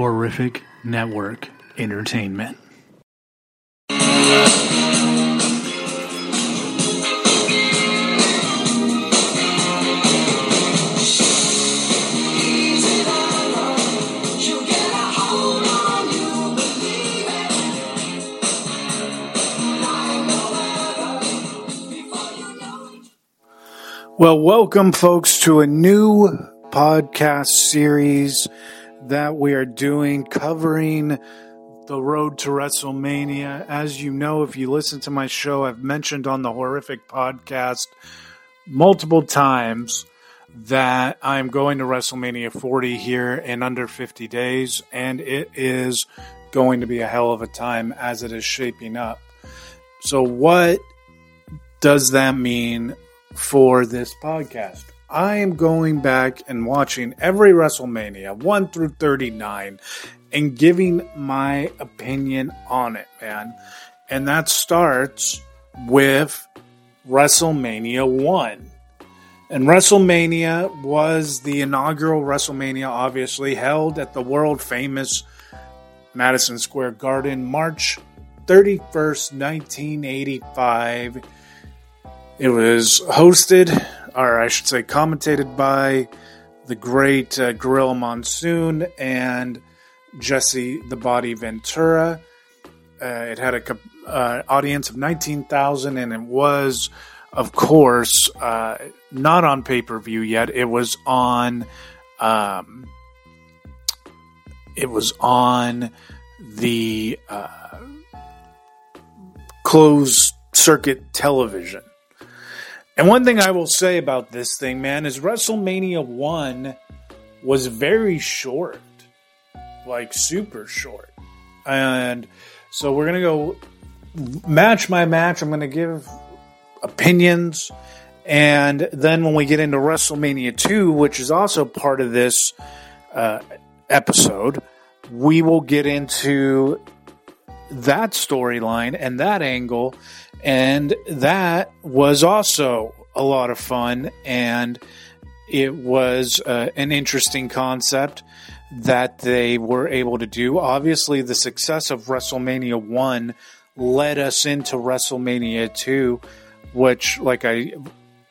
Horrific Network Entertainment. Well, welcome, folks, to a new podcast series that we are doing covering the road to WrestleMania. As you know, if you listen to my show, I've mentioned on the Horrific podcast multiple times that I'm going to WrestleMania 40 here in under 50 days, and it is going to be a hell of a time as it is shaping up. So, what does that mean for this podcast? I am going back and watching every WrestleMania, 1 through 39, and giving my opinion on it, man. And that starts with WrestleMania 1. And WrestleMania was the inaugural WrestleMania, obviously, held at the world famous Madison Square Garden, March 31st, 1985. It was hosted or I should say, commentated by the great uh, Gorilla Monsoon and Jesse the Body Ventura. Uh, it had a uh, audience of 19,000, and it was, of course, uh, not on pay per view yet. It was on. Um, it was on the uh, closed circuit television. And one thing I will say about this thing, man, is WrestleMania 1 was very short. Like super short. And so we're going to go match by match. I'm going to give opinions. And then when we get into WrestleMania 2, which is also part of this uh, episode, we will get into that storyline and that angle and that was also a lot of fun. And it was uh, an interesting concept that they were able to do. Obviously, the success of WrestleMania 1 led us into WrestleMania 2, which, like I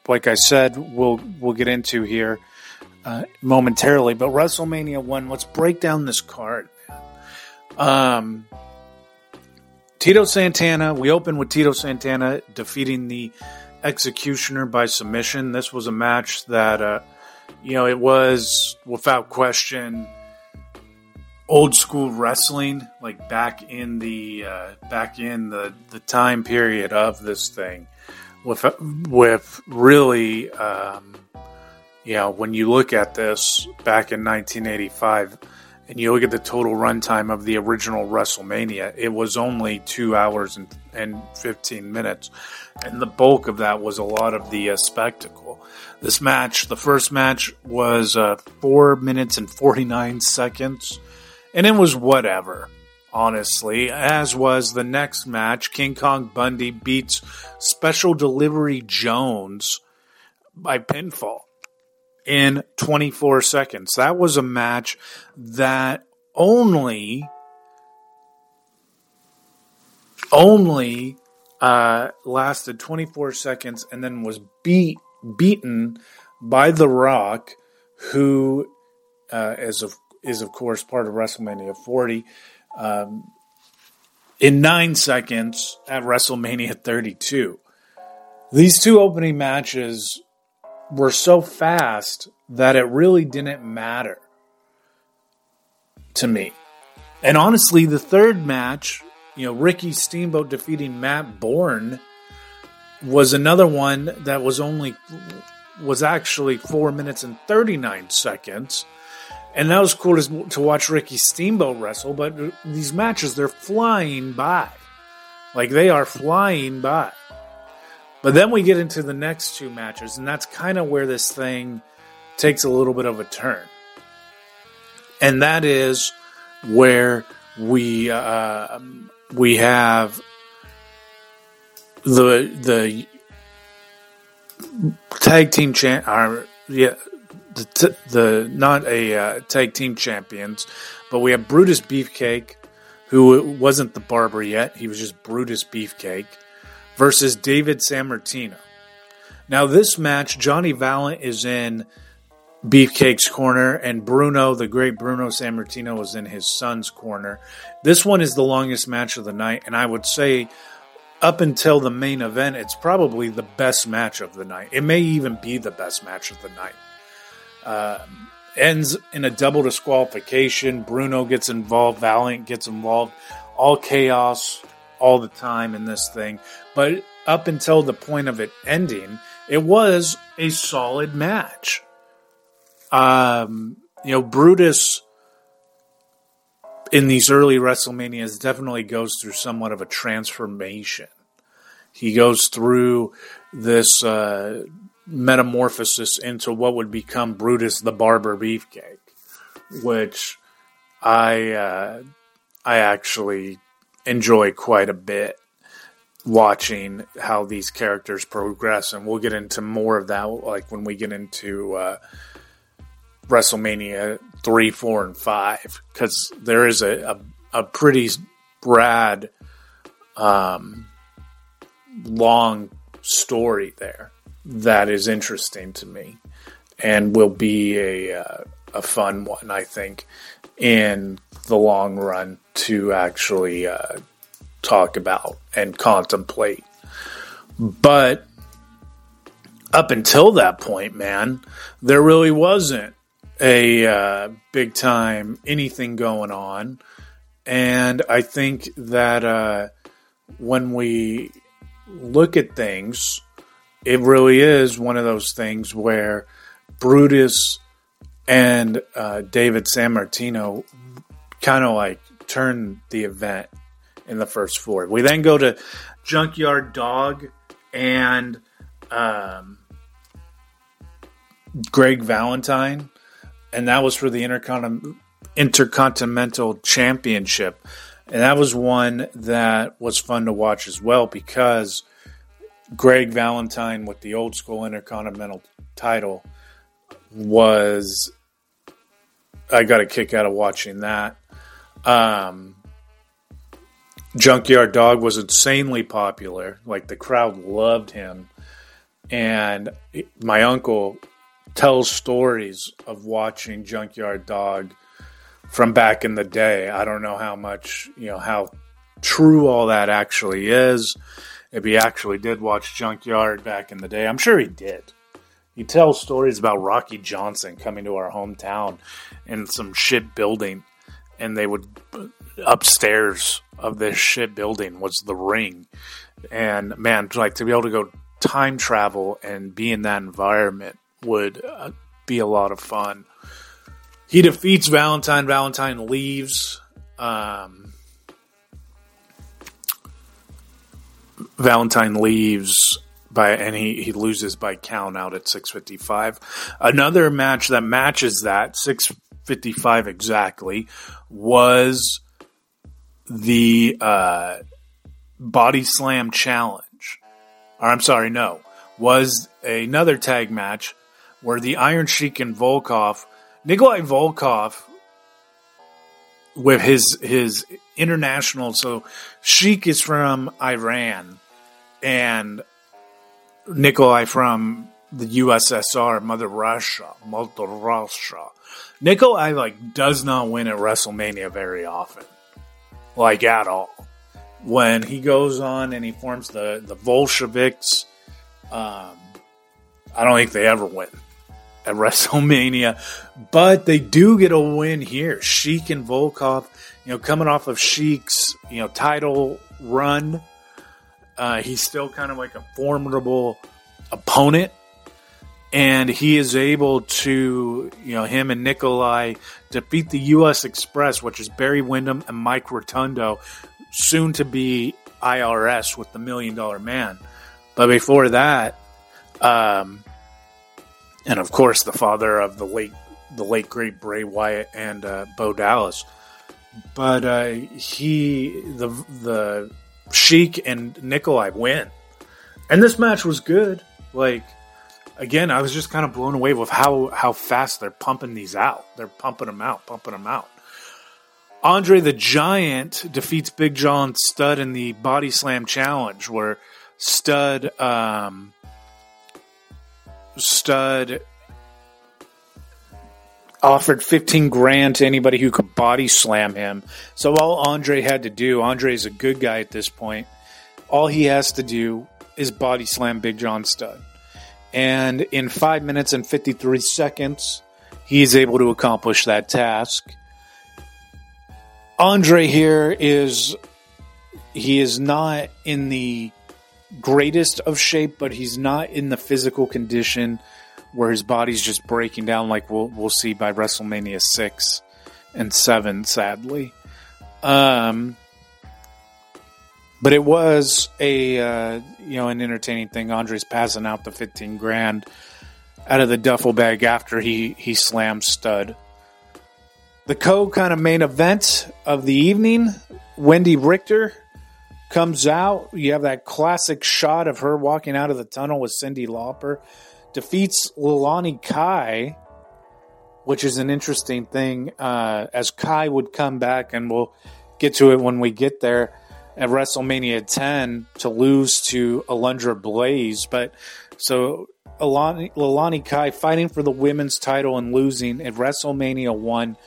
like I said, we'll we'll get into here uh, momentarily. But WrestleMania one, let's break down this card. Um, Tito Santana, we open with Tito Santana defeating the Executioner by submission. This was a match that, uh, you know, it was without question old school wrestling, like back in the uh, back in the the time period of this thing, with with really, um, you know, when you look at this back in 1985 and you look at the total runtime of the original WrestleMania, it was only two hours and, and 15 minutes. And the bulk of that was a lot of the uh, spectacle. This match, the first match, was uh, four minutes and 49 seconds. And it was whatever, honestly, as was the next match. King Kong Bundy beats Special Delivery Jones by pinfall in 24 seconds. That was a match that only only uh, lasted 24 seconds and then was beat beaten by The Rock, who uh, is of is of course part of WrestleMania 40. Um, in nine seconds at WrestleMania 32. These two opening matches were so fast that it really didn't matter to me. And honestly, the third match, you know, Ricky Steamboat defeating Matt Borne was another one that was only was actually 4 minutes and 39 seconds. And that was cool to watch Ricky Steamboat wrestle, but these matches they're flying by. Like they are flying by. But then we get into the next two matches, and that's kind of where this thing takes a little bit of a turn. And that is where we uh, we have the the tag team champ, our, yeah, the, t- the not a uh, tag team champions, but we have Brutus Beefcake, who wasn't the barber yet. He was just Brutus Beefcake, versus David Sammartino. Now, this match, Johnny Valiant is in Beefcake's corner, and Bruno, the great Bruno Sammartino, was in his son's corner. This one is the longest match of the night, and I would say up until the main event, it's probably the best match of the night. It may even be the best match of the night. Uh, ends in a double disqualification. Bruno gets involved, Valiant gets involved. All chaos all the time in this thing. But up until the point of it ending, it was a solid match. Um, you know, Brutus in these early WrestleManias definitely goes through somewhat of a transformation. He goes through this uh, metamorphosis into what would become Brutus the Barber Beefcake, which I uh, I actually enjoy quite a bit watching how these characters progress, and we'll get into more of that like when we get into uh, WrestleMania three, four, and five, because there is a, a, a pretty rad, um, long story there that is interesting to me, and will be a uh, a fun one, I think, in the long run to actually uh, talk about and contemplate. But up until that point, man, there really wasn't a uh, big time anything going on. And I think that uh, when we look at things, it really is one of those things where Brutus and uh, David Sammartino kind of like turn the event in the first four. We then go to Junkyard Dog and um, Greg Valentine, and that was for the Intercon- Intercontinental Championship. And that was one that was fun to watch as well because Greg Valentine with the old school Intercontinental title was. I got a kick out of watching that. Um, Junkyard Dog was insanely popular. Like the crowd loved him. And my uncle tells stories of watching Junkyard Dog from back in the day. I don't know how much, you know, how true all that actually is. If he actually did watch Junkyard back in the day, I'm sure he did. He tells stories about Rocky Johnson coming to our hometown in some shit building and they would upstairs of this shit building was the ring, and man, like to be able to go time travel and be in that environment would uh, be a lot of fun. He defeats Valentine. Valentine leaves. Um, Valentine leaves by and he, he loses by count out at 655. Another match that matches that 655 exactly was the uh, Body Slam Challenge. Or I'm sorry, no, was another tag match where the Iron Sheik and Volkov, Nikolai Volkov, with his his international. So Sheik is from Iran, and Nikolai from the USSR, Mother Russia, Mother Russia. Nikolai like does not win at WrestleMania very often, like at all. When he goes on and he forms the the Bolsheviks, um, I don't think they ever win at WrestleMania, but they do get a win here. Sheik and Volkov, you know, coming off of Sheik's you know title run, uh, he's still kind of like a formidable opponent and he is able to, you know, him and Nikolai defeat the U.S. Express, which is Barry Windham and Mike Rotundo, soon to be IRS with the Million Dollar Man. But before that, um, and of course, the father of the late, the late great Bray Wyatt and uh, Bo Dallas. But uh, he, the the Sheik and Nikolai win, and this match was good. Like again, I was just kind of blown away with how how fast they're pumping these out. They're pumping them out, pumping them out. Andre the Giant defeats Big John Studd in the Body Slam Challenge, where Studd um, Studd offered 15 grand to anybody who could body slam him. So all Andre had to do, Andre is a good guy at this point. All he has to do is body slam Big John Studd. And in 5 minutes and 53 seconds, he is able to accomplish that task. Andre here is he is not in the greatest of shape, but he's not in the physical condition where his body's just breaking down like we'll we'll see by WrestleMania 6 and 7 sadly. Um but it was a uh, you know an entertaining thing. Andre's passing out the 15 grand out of the duffel bag after he he slams Studd. The co kind of main event of the evening, Wendi Richter comes out. You have that classic shot of her walking out of the tunnel with Cyndi Lauper. Defeats Leilani Kai, which is an interesting thing, uh, as Kai would come back, and we'll get to it when we get there at WrestleMania 10 to lose to Alundra Blaze. But so Leilani Kai fighting for the women's title and losing at WrestleMania 1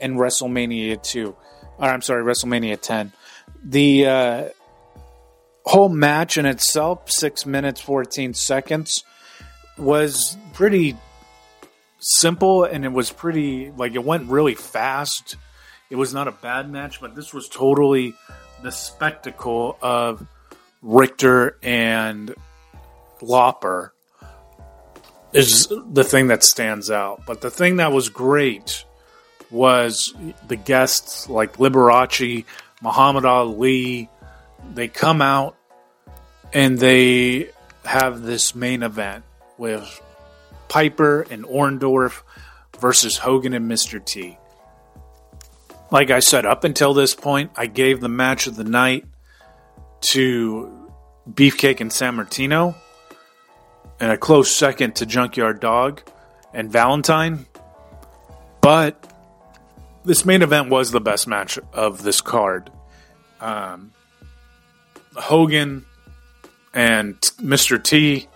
and WrestleMania 2. Or I'm sorry, WrestleMania 10. The uh, whole match in itself, 6 minutes, 14 seconds, was pretty simple and it was pretty, like, it went really fast. It was not a bad match, but this was totally the spectacle of Richter and Lauper is the thing that stands out. But the thing that was great was the guests like Liberace, Muhammad Ali. They come out and they have this main event with Piper and Orndorff versus Hogan and Mr. T. Like I said, up until this point, I gave the match of the night to Beefcake and Sammartino, and a close second to Junkyard Dog and Valentine. But this main event was the best match of this card. Um, Hogan and Mr. T,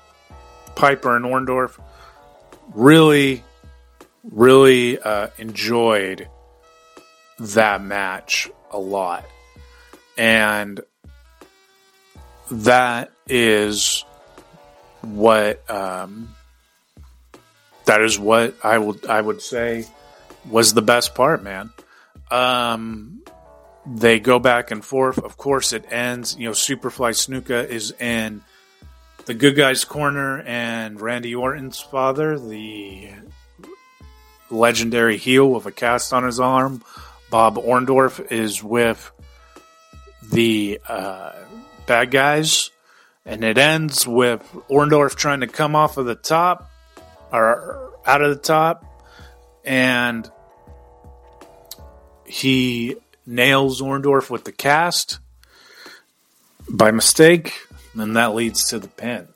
Piper and Orndorff really, really uh, enjoyed that match a lot. And that is what um, that is what I would I would say was the best part, man. Um, they go back and forth. Of course, it ends. You know, Superfly Snuka is in the good guys' corner, and Randy Orton's father, the legendary heel with a cast on his arm, Bob Orndorff, is with the uh, bad guys, and it ends with Orndorff trying to come off of the top or out of the top, and he nails Orndorff with the cast by mistake, and that leads to the pin.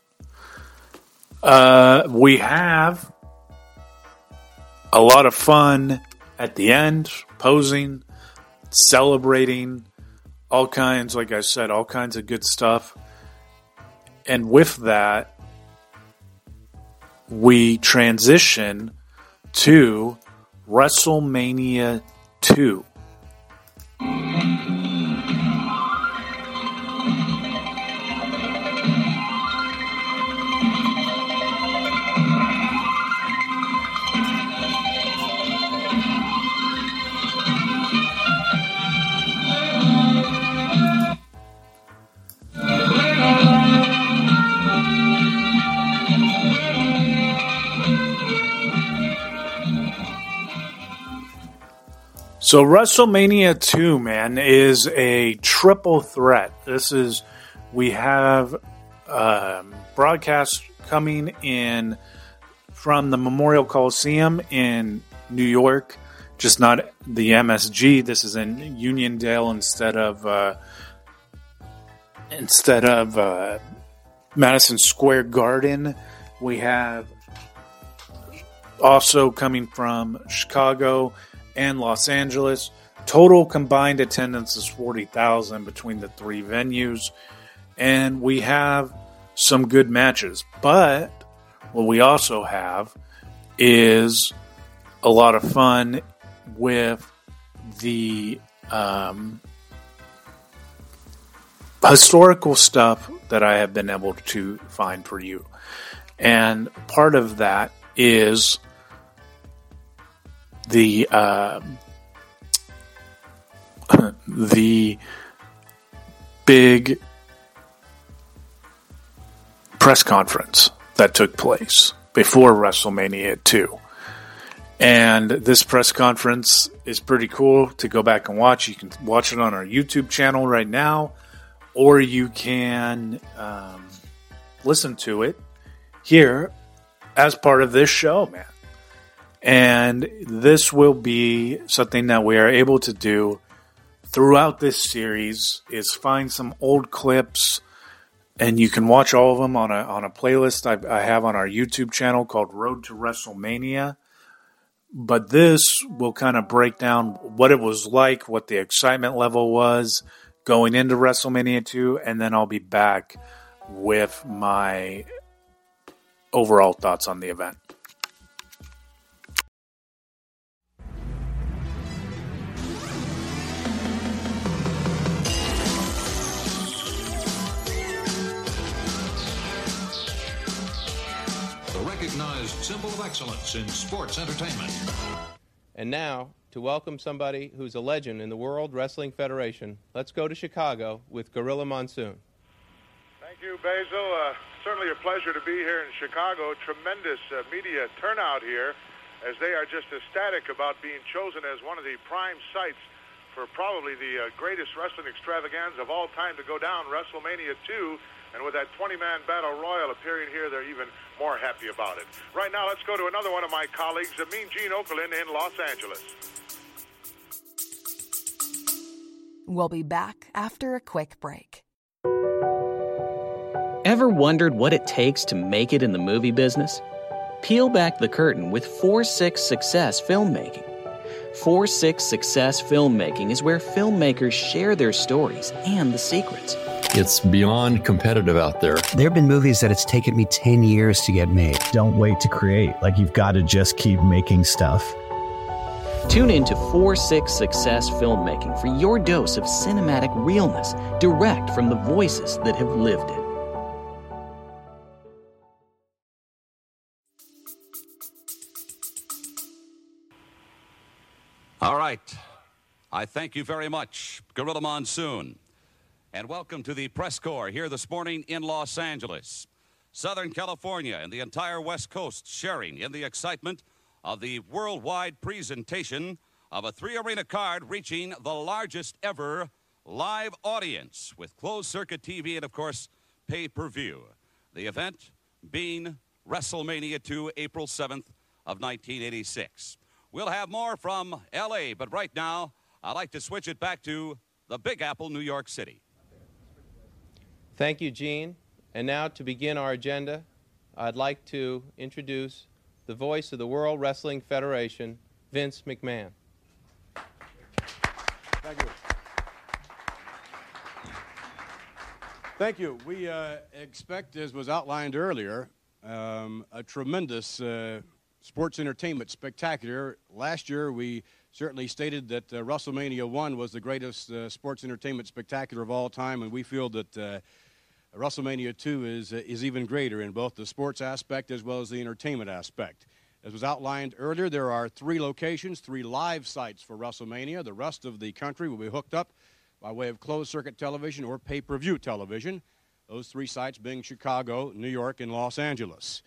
Uh, we have a lot of fun at the end, posing, celebrating, all kinds, like I said, all kinds of good stuff. And with that, we transition to WrestleMania 2. So WrestleMania 2, man, is a triple threat. This is we have um, broadcast coming in from the Memorial Coliseum in New York, just not the MSG. This is in Uniondale instead of uh, instead of uh, Madison Square Garden We have also coming from Chicago and Los Angeles. Total combined attendance is 40,000 between the three venues. And we have some good matches. But what we also have is a lot of fun with the um, historical stuff that I have been able to find for you. And part of that is the uh, the big press conference that took place before WrestleMania 2. And this press conference is pretty cool to go back and watch. You can watch it on our YouTube channel right now, or you can um, listen to it here as part of this show, man. And this will be something that we are able to do throughout this series is find some old clips and you can watch all of them on a on a playlist I, I have on our YouTube channel called Road to WrestleMania. But this will kind of break down what it was like, what the excitement level was going into WrestleMania 2, and then I'll be back with my overall thoughts on the event. Recognized symbol of excellence in sports entertainment. And now, to welcome somebody who's a legend in the World Wrestling Federation, let's go to Chicago with Gorilla Monsoon. Thank you, Basil. Uh, certainly a pleasure to be here in Chicago. Tremendous uh, media turnout here as they are just ecstatic about being chosen as one of the prime sites for probably the uh, greatest wrestling extravaganza of all time to go down, WrestleMania 2. And with that 20 man battle royal appearing here, they're even more happy about it. Right now, let's go to another one of my colleagues, Mean Gene Okerlund in Los Angeles. We'll be back after a quick break. Ever wondered what it takes to make it in the movie business? Peel back the curtain with 4 6 Success Filmmaking. 4 6 Success Filmmaking is where filmmakers share their stories and the secrets it's beyond competitive out there. There have been movies that it's taken me 10 years to get made. Don't wait to create. Like, you've got to just keep making stuff. Tune in to 4 6 Success Filmmaking for your dose of cinematic realness, direct from the voices that have lived it. All right. I thank you very much, Gorilla Monsoon and welcome to the press corps here this morning in Los Angeles. Southern California and the entire West Coast sharing in the excitement of the worldwide presentation of a three arena card reaching the largest ever live audience with closed circuit TV and, of course, pay per view. The event being WrestleMania 2, April 7th of 1986. We'll have more from LA, but right now, I'd like to switch it back to the Big Apple, New York City. Thank you, Gene. And now to begin our agenda, I'd like to introduce the voice of the World Wrestling Federation, Vince McMahon. Thank you. Thank you. We uh, expect, as was outlined earlier, um, a tremendous uh, sports entertainment spectacular. Last year, we certainly stated that uh, WrestleMania 1 was the greatest uh, sports entertainment spectacular of all time, and we feel that uh, WrestleMania 2 is, is even greater in both the sports aspect as well as the entertainment aspect. As was outlined earlier, there are three locations, three live sites for WrestleMania. The rest of the country will be hooked up by way of closed circuit television or pay per view television. Those three sites being Chicago, New York, and Los Angeles.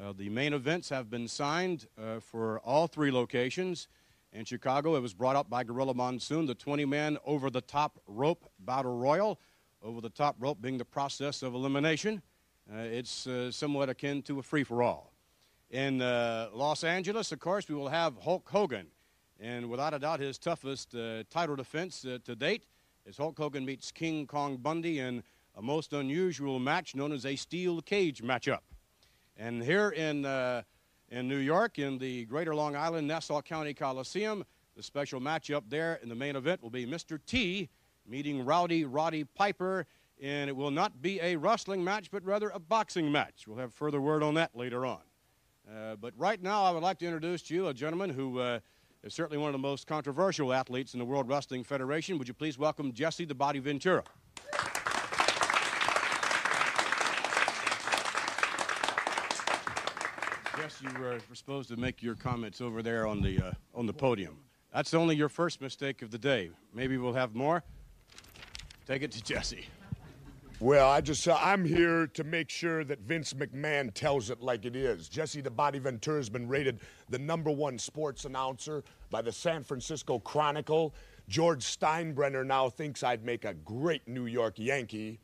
Uh, the main events have been signed uh, for all three locations. In Chicago, it was brought up by Gorilla Monsoon, the 20 man over the top rope battle royal over the top rope being the process of elimination. Uh, it's uh, somewhat akin to a free for all. In uh, Los Angeles, of course, we will have Hulk Hogan. And without a doubt, his toughest uh, title defense uh, to date is Hulk Hogan meets King Kong Bundy in a most unusual match known as a steel cage matchup. And here in, uh, in New York, in the Greater Long Island Nassau County Coliseum, the special matchup there in the main event will be Mr. T meeting Rowdy Roddy Piper. And it will not be a wrestling match, but rather a boxing match. We'll have further word on that later on. Uh, but right now, I would like to introduce to you a gentleman who uh, is certainly one of the most controversial athletes in the World Wrestling Federation. Would you please welcome Jesse the Body Ventura? Yes, you were supposed to make your comments over there on the uh, on the podium. That's only your first mistake of the day. Maybe we'll have more. Take it to Jesse. Well, I just uh, I'm here to make sure that Vince McMahon tells it like it is. Jesse the Body Ventura has been rated the number one sports announcer by the San Francisco Chronicle. George Steinbrenner now thinks I'd make a great New York Yankee.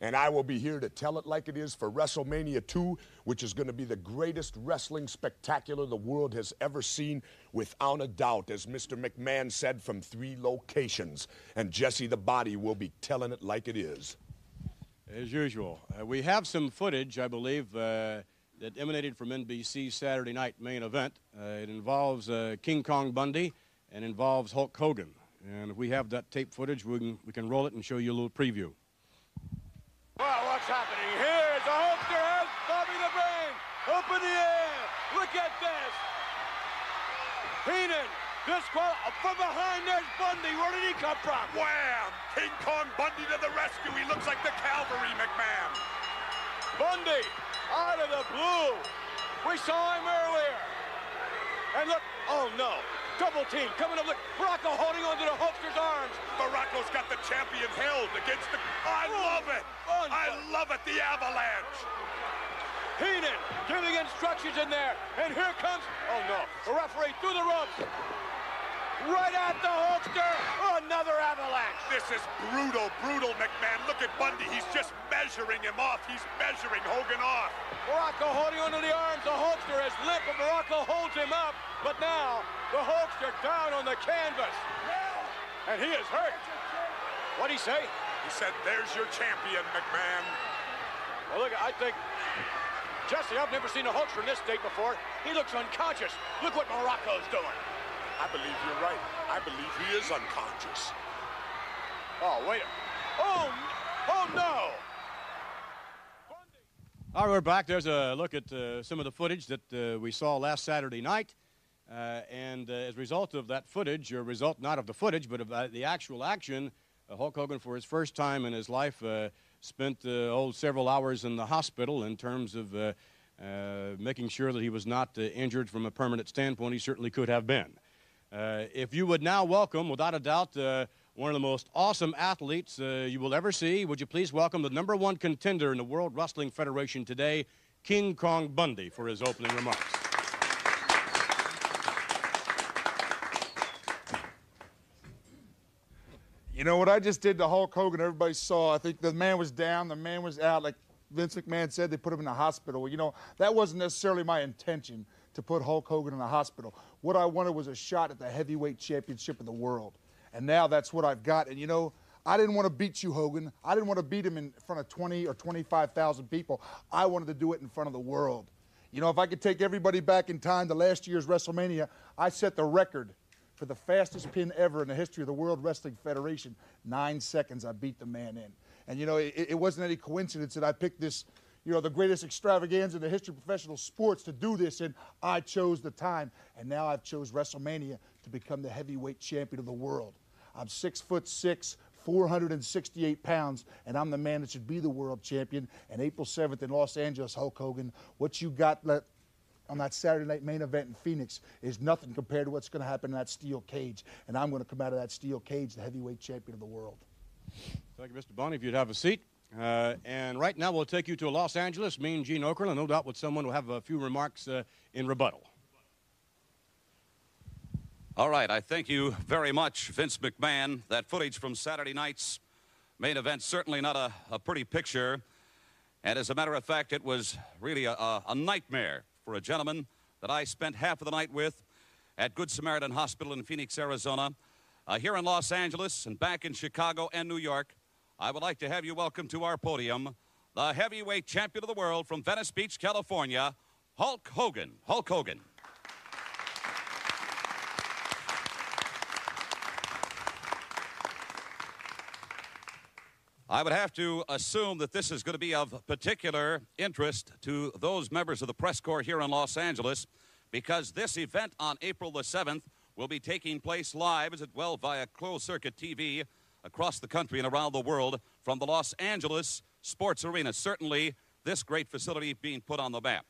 And I will be here to tell it like it is for WrestleMania 2, which is going to be the greatest wrestling spectacular the world has ever seen, without a doubt, as Mr. McMahon said, from three locations. And Jesse the Body will be telling it like it is. As usual. Uh, we have some footage, I believe, uh, that emanated from NBC's Saturday night main event. Uh, it involves uh, King Kong Bundy and involves Hulk Hogan. And if we have that tape footage, we can, we can roll it and show you a little preview. Wow, what's happening here? The Hulkster has Bobby the Brain up in the air. Look at this. Heenan, this from behind there's Bundy. Where did he come from? Wham! King Kong Bundy to the rescue. He looks like the cavalry, McMahon. Bundy, out of the blue. We saw him earlier. And look, oh no, Double team coming up. Look, Muraco holding onto the Hulkster's arms. Muraco's got the champion held against the. I oh, love it. I love it. The avalanche. Heenan giving instructions in there. And here comes. Oh no. The referee through the ropes. Right at the Hulkster. Another avalanche. This is brutal, brutal, McMahon. Look at Bundy. He's just measuring him off. He's measuring Hogan off. Muraco holding onto the arms. The Hulkster is limp, but Muraco holds him up. But now, the Hulkster down on the canvas. And he is hurt. What'd he say? He said, there's your champion, McMahon. Well, look, I think... Jesse, I've never seen a Hulkster in this state before. He looks unconscious. Look what Muraco's doing. I believe you're right. I believe he is unconscious. Oh, wait. Oh, oh no! All right, we're back. There's a look at uh, some of the footage that uh, we saw last Saturday night. Uh, and uh, as a result of that footage, a result not of the footage, but of uh, the actual action, Hulk Hogan, for his first time in his life, spent oh, several hours in the hospital in terms of making sure that he was not injured from a permanent standpoint. He certainly could have been. if you would now welcome, without a doubt, one of the most awesome athletes uh, you will ever see. Would you please welcome the number one contender in the World Wrestling Federation today, King Kong Bundy, for his opening remarks. You know what I just did to Hulk Hogan, everybody saw. I think the man was down, the man was out. Like Vince McMahon said, they put him in the hospital. You know, that wasn't necessarily my intention to put Hulk Hogan in the hospital. What I wanted was a shot at the heavyweight championship of the world. And now that's what I've got. And you know, I didn't want to beat you, Hogan. I didn't want to beat him in front of 20 or 25,000 people. I wanted to do it in front of the world. You know, if I could take everybody back in time to last year's WrestleMania, I set the record for the fastest pin ever in the history of the World Wrestling Federation. Nine seconds, I beat the man in. And, you know, it, it wasn't any coincidence that I picked this, you know, the greatest extravaganza in the history of professional sports to do this, and I chose the time. And now I've chose WrestleMania to become the heavyweight champion of the world. I'm six foot six, 468 pounds, and I'm the man that should be the world champion. And April 7th in Los Angeles, Hulk Hogan, what you got on that Saturday night main event in Phoenix is nothing compared to what's going to happen in that steel cage. And I'm going to come out of that steel cage the heavyweight champion of the world. Thank you, Mr. Bundy. If you'd have a seat. Uh, and right now we'll take you to Los Angeles. Me and Gene Okerlund, no doubt with someone will have a few remarks uh, in rebuttal. All right, I thank you very much, Vince McMahon. That footage from Saturday night's main event, certainly not a, a pretty picture. And as a matter of fact, it was really a, a, a, nightmare for a gentleman that I spent half of the night with at Good Samaritan Hospital in Phoenix, Arizona. Uh, here in Los Angeles and back in Chicago and New York, I would like to have you welcome to our podium the heavyweight champion of the world from Venice Beach, California, Hulk Hogan. Hulk Hogan. I would have to assume that this is going to be of particular interest to those members of the press corps here in Los Angeles because this event on April the 7th will be taking place live, as it well, via closed circuit TV across the country and around the world from the Los Angeles Sports Arena. Certainly, this great facility being put on the map.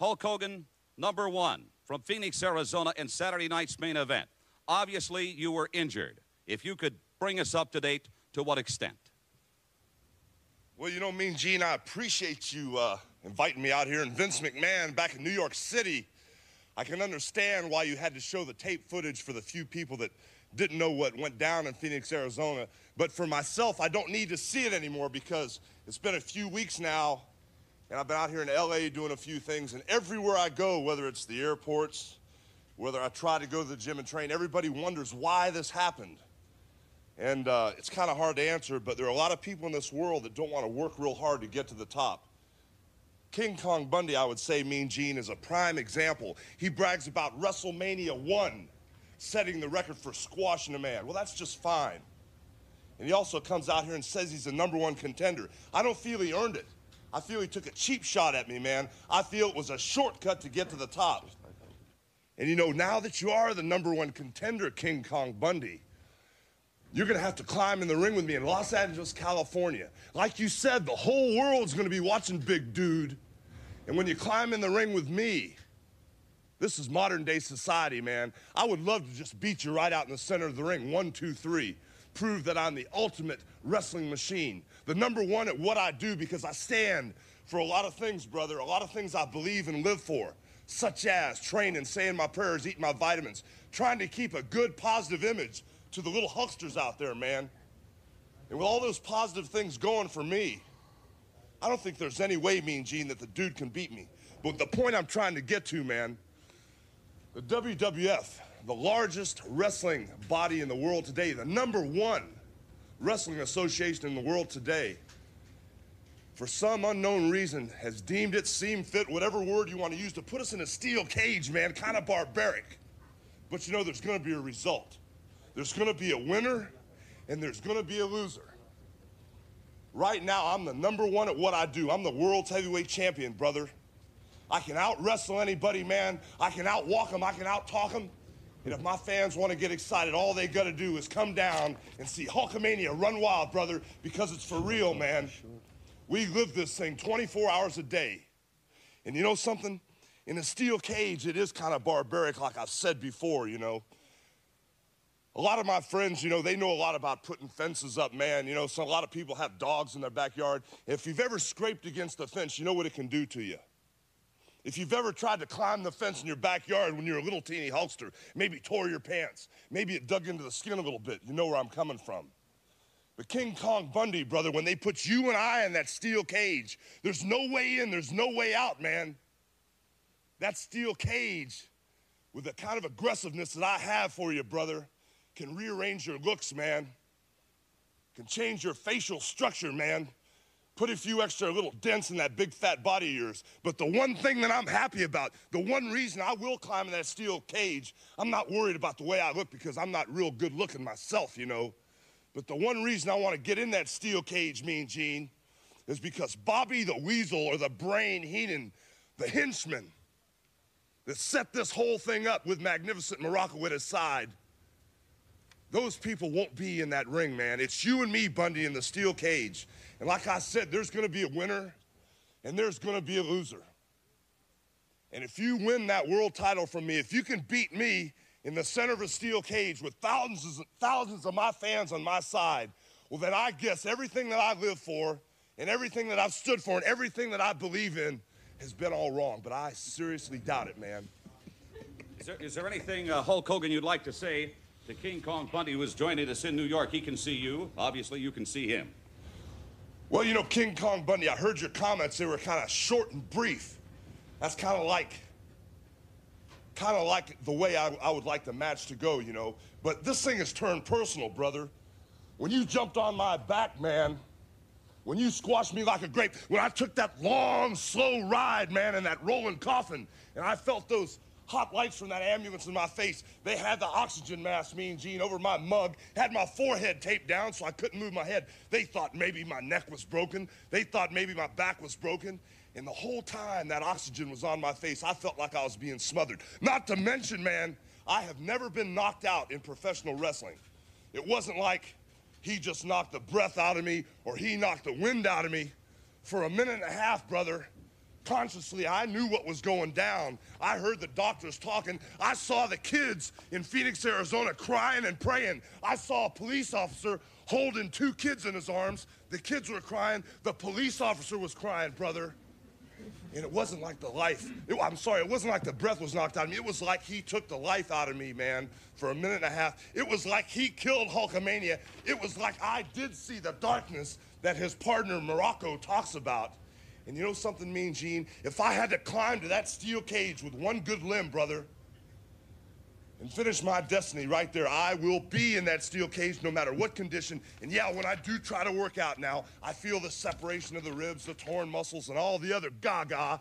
Hulk Hogan, number one, from Phoenix, Arizona, in Saturday night's main event. Obviously, you were injured. If you could bring us up to date, to what extent? Well, you know, Mean Gene, I appreciate you uh, inviting me out here. And Vince McMahon back in New York City, I can understand why you had to show the tape footage for the few people that didn't know what went down in Phoenix, Arizona. But for myself, I don't need to see it anymore because it's been a few weeks now, and I've been out here in LA doing a few things. And everywhere I go, whether it's the airports, whether I try to go to the gym and train, everybody wonders why this happened. And uh, it's kind of hard to answer, but there are a lot of people in this world that don't want to work real hard to get to the top. King Kong Bundy, I would say, Mean Gene, is a prime example. He brags about WrestleMania 1 setting the record for squashing a man. Well, that's just fine. And he also comes out here and says he's the number one contender. I don't feel he earned it. I feel he took a cheap shot at me, man. I feel it was a shortcut to get to the top. And you know, now that you are the number one contender, King Kong Bundy, you're going to have to climb in the ring with me in Los Angeles, California. Like you said, the whole world's going to be watching Big Dude. And when you climb in the ring with me, this is modern day society, man. I would love to just beat you right out in the center of the ring. One, two, three. Prove that I'm the ultimate wrestling machine. The number one at what I do because I stand for a lot of things, brother. A lot of things I believe and live for, such as training, saying my prayers, eating my vitamins, trying to keep a good, positive image to the little Hulksters out there, man. And with all those positive things going for me, I don't think there's any way, Mean Gene, that the dude can beat me. But the point I'm trying to get to, man, the WWF, the largest wrestling body in the world today, the number one wrestling association in the world today, for some unknown reason, has deemed it seem fit, whatever word you want to use, to put us in a steel cage, man, kind of barbaric. But you know, there's going to be a result. There's going to be a winner and there's going to be a loser. Right now, I'm the number one at what I do. I'm the world's heavyweight champion, brother. I can out wrestle anybody, man. I can outwalk them. I can out talk them. And if my fans want to get excited, all they got to do is come down and see Hulkamania run wild, brother, because it's for real, man. We live this thing 24 hours a day. And you know something? In a steel cage, it is kind of barbaric, like I've said before, you know. A lot of my friends, you know, they know a lot about putting fences up, man. You know, so a lot of people have dogs in their backyard. If you've ever scraped against a fence, you know what it can do to you. If you've ever tried to climb the fence in your backyard when you're a little teeny Hulkster, maybe tore your pants, maybe it dug into the skin a little bit, you know where I'm coming from. But King Kong Bundy, brother, when they put you and I in that steel cage, there's no way in, there's no way out, man. That steel cage, with the kind of aggressiveness that I have for you, brother, can rearrange your looks, man. Can change your facial structure, man. Put a few extra little dents in that big fat body of yours. But the one thing that I'm happy about, the one reason I will climb in that steel cage, I'm not worried about the way I look because I'm not real good looking myself, you know. But the one reason I want to get in that steel cage, Mean Gene, is because Bobby the Weasel or the Brain Heenan, the henchman that set this whole thing up with Magnificent Muraco at his side, those people won't be in that ring, man. It's you and me, Bundy, in the steel cage. And like I said, there's going to be a winner and there's going to be a loser. And if you win that world title from me, if you can beat me in the center of a steel cage with thousands, thousands of my fans on my side, well, then I guess everything that I live for and everything that I've stood for and everything that I believe in has been all wrong. But I seriously doubt it, man. Is there, is there anything, uh, Hulk Hogan, you'd like to say to King Kong Bundy, who is joining us in New York? He can see you. Obviously, you can see him. Well, you know, King Kong Bundy, I heard your comments. They were kind of short and brief. That's kind of like, kind of like the way I, I would like the match to go, you know. But this thing has turned personal, brother. When you jumped on my back, man, When you squashed me like a grape, when I took that long, slow ride, man, in that rolling coffin, and I felt those hot lights from that ambulance in my face. They had the oxygen mask, me and Gene, over my mug, had my forehead taped down so I couldn't move my head. They thought maybe my neck was broken. They thought maybe my back was broken. And the whole time that oxygen was on my face, I felt like I was being smothered. Not to mention, man, I have never been knocked out in professional wrestling. It wasn't like he just knocked the breath out of me or he knocked the wind out of me. For a minute and a half, brother, consciously, I knew what was going down. I heard the doctors talking. I saw the kids in Phoenix, Arizona crying and praying. I saw a police officer holding two kids in his arms. The kids were crying. The police officer was crying, brother. And it wasn't like the life. It, I'm sorry, it wasn't like the breath was knocked out of me. It was like he took the life out of me, man, for a minute and a half. It was like he killed Hulkamania. It was like I did see the darkness that his partner Muraco talks about. And you know something mean, Gene? If I had to climb to that steel cage with one good limb, brother, and finish my destiny right there, I will be in that steel cage no matter what condition. And yeah, when I do try to work out now, I feel the separation of the ribs, the torn muscles, and all the other gaga,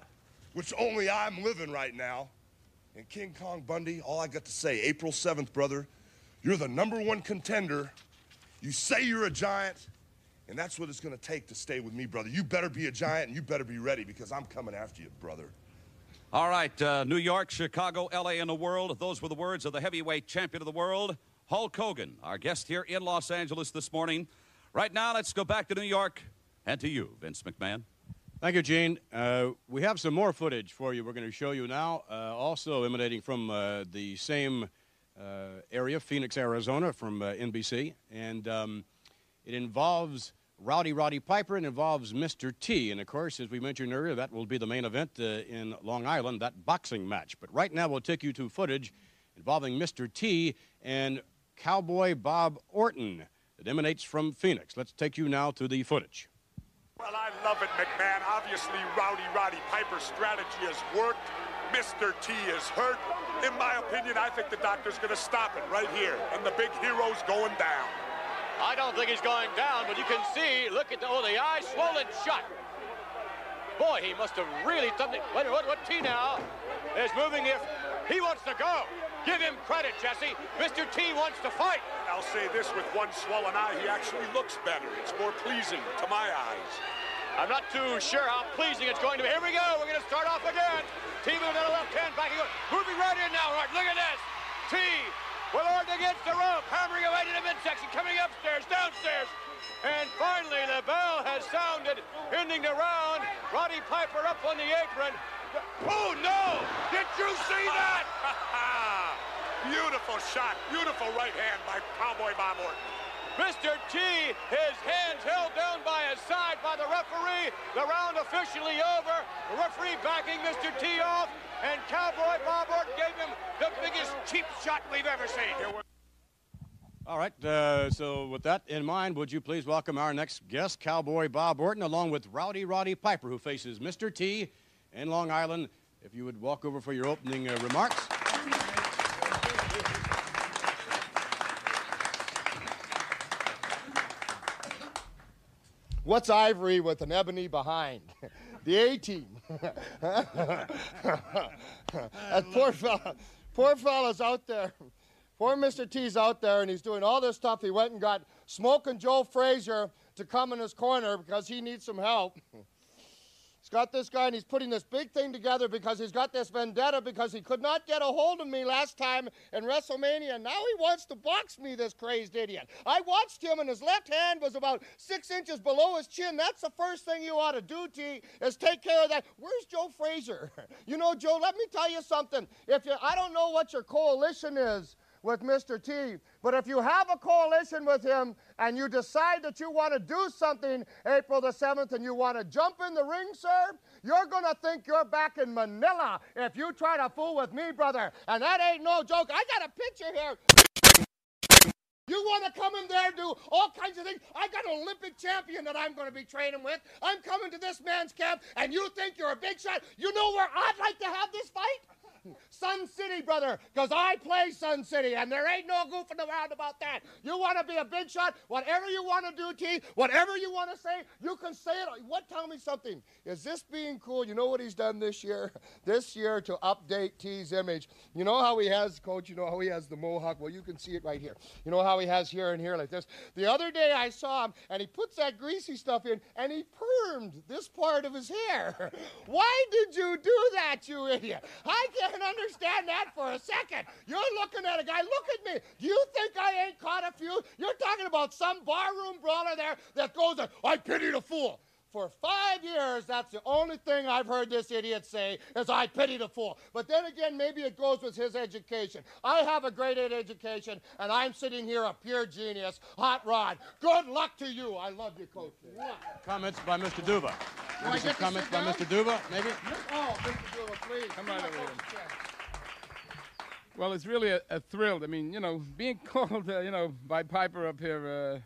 which only I'm living right now. And King Kong Bundy, all I got to say, April 7th, brother, you're the number one contender. You say you're a giant. And that's what it's going to take to stay with me, brother. You better be a giant and you better be ready because I'm coming after you, brother. All right, uh, New York, Chicago, LA, and the world. Those were the words of the heavyweight champion of the world, Hulk Hogan, our guest here in Los Angeles this morning. Right now, let's go back to New York and to you, Vince McMahon. Thank you, Gene. Uh, we have some more footage for you we're going to show you now, uh, also emanating from uh, the same uh, area, Phoenix, Arizona, from uh, NBC. And um, it involves Rowdy Roddy Piper and involves Mr. T. And of course, as we mentioned earlier, that will be the main event uh, in Long Island, that boxing match. But right now, we'll take you to footage involving Mr. T and Cowboy Bob Orton that emanates from Phoenix. Let's take you now to the footage. Well, I love it, McMahon. Obviously, Rowdy Roddy Piper's strategy has worked. Mr. T is hurt. In my opinion, I think the doctor's going to stop it right here. And the big hero's going down. I don't think he's going down, but you can see, look at the, oh, the eye swollen shut. Boy, he must have really thumped it. What, what, what T now is moving if he wants to go. Give him credit, Jesse. Mr. T wants to fight. I'll say this, with one swollen eye, he actually looks better. It's more pleasing to my eyes. I'm not too sure how pleasing it's going to be. Here we go. We're going to start off again. T moving to the left hand, backing up. Moving right in now. Right, look at this. T with Orton against the rope, hammering away to the midsection, coming upstairs, downstairs. And finally, the bell has sounded, ending the round. Roddy Piper up on the apron. Oh, no! Did you see that? Beautiful shot. Beautiful right hand by Cowboy Bob Orton. Mr. T, his hands held down by his side by the referee. The round officially over. The referee backing Mr. T off and Cowboy Bob Orton gave him the biggest cheap shot we've ever seen. All right, uh, so with that in mind, would you please welcome our next guest, Cowboy Bob Orton, along with Rowdy Roddy Piper, who faces Mr. T in Long Island. If you would walk over for your opening uh, remarks. What's ivory with an ebony behind? the A team. that poor fella, poor fella's out there. Poor Mr. T's out there, and he's doing all this stuff. He went and got Smoking Joe Frazier to come in his corner because he needs some help. Got this guy and he's putting this big thing together because he's got this vendetta because he could not get a hold of me last time in WrestleMania. Now he wants to box me, this crazed idiot. I watched him and his left hand was about six inches below his chin. That's the first thing you ought to do, T, is take care of that. Where's Joe Frazier? You know, Joe, let me tell you something. If you, I don't know what your coalition is with Mr. T. But if you have a coalition with him and you decide that you want to do something April the 7th and you want to jump in the ring, sir, you're going to think you're back in Manila if you try to fool with me, brother. And that ain't no joke. I got a picture here. You want to come in there and do all kinds of things? I got an Olympic champion that I'm going to be training with. I'm coming to this man's camp, and you think you're a big shot. You know where I'd like to have this fight? Sun City, brother, because I play Sun City, and there ain't no goofing around about that. You want to be a big shot, whatever you want to do, T, whatever you want to say, you can say it. What? Tell me something. Is this being cool? You know what he's done this year? This year to update T's image. You know how he has, Coach. You know how he has the mohawk. Well, you can see it right here. You know how he has here and here like this. The other day I saw him, and he puts that greasy stuff in, and he permed this part of his hair. Why did you do that, you idiot? I can't understand that for a second. You're looking at a guy. Look at me. Do you think I ain't caught a few? You're talking about some barroom brawler there that goes, I pity the fool. For five years, that's the only thing I've heard this idiot say is I pity the fool. But then again, maybe it goes with his education. I have a grade great education, and I'm sitting here a pure genius. Hot Rod, good luck to you. I love you, Coach. Comments by Mr. Duva. Maybe some comments by? Mr. Duva, maybe? Oh, Mr. Duva, please. Come on over here. Well, it's really a, a thrill. I mean, you know, being called, uh, you know, by Piper up here, uh,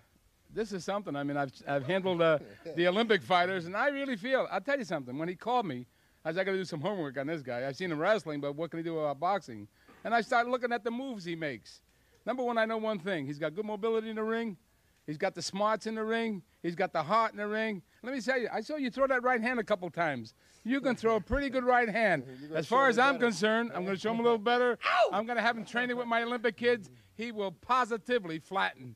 this is something. I mean, I've, I've handled uh, the Olympic fighters, and I really feel, I'll tell you something. When he called me, I was, I got to do some homework on this guy. I've seen him wrestling, but what can he do about boxing? And I started looking at the moves he makes. Number one, I know one thing. He's got good mobility in the ring. He's got the smarts in the ring. He's got the heart in the ring. Let me tell you, I saw you throw that right hand a couple times. You can throw a pretty good right hand. As far as I'm concerned, I'm going to show him a little better. I'm going to have him training with my Olympic kids. He will positively flatten.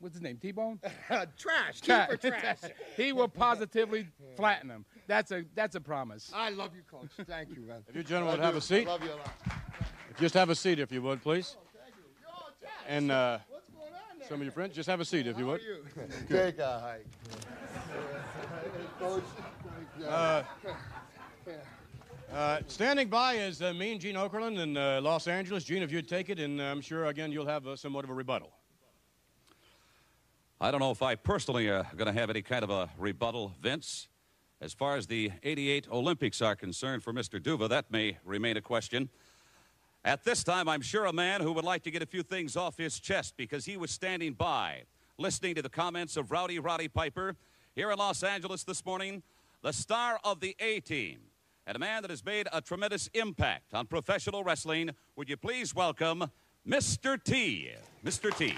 What's his name? T-Bone? trash. Tra- Keep trash. he will positively flatten him. That's a that's a promise. I love you, Coach. Thank you, man. If you gentlemen would have a seat. I love you a lot. Just have a seat if you would, please. Thank you. And uh, some of your friends, just have a seat if you would. Take a hike. Coach. Uh, uh, standing by is uh, me and Gene Okerlund in uh, Los Angeles. Gene, if you'd take it, and I'm sure, again, you'll have uh, somewhat of a rebuttal. I don't know if I personally uh, are going to have any kind of a rebuttal, Vince. As far as the 88 Olympics are concerned for Mr. Duva, that may remain a question. At this time, I'm sure a man who would like to get a few things off his chest because he was standing by, listening to the comments of Rowdy Roddy Piper here in Los Angeles this morning, the star of the A team, and a man that has made a tremendous impact on professional wrestling. Would you please welcome Mr. T? Mr. T.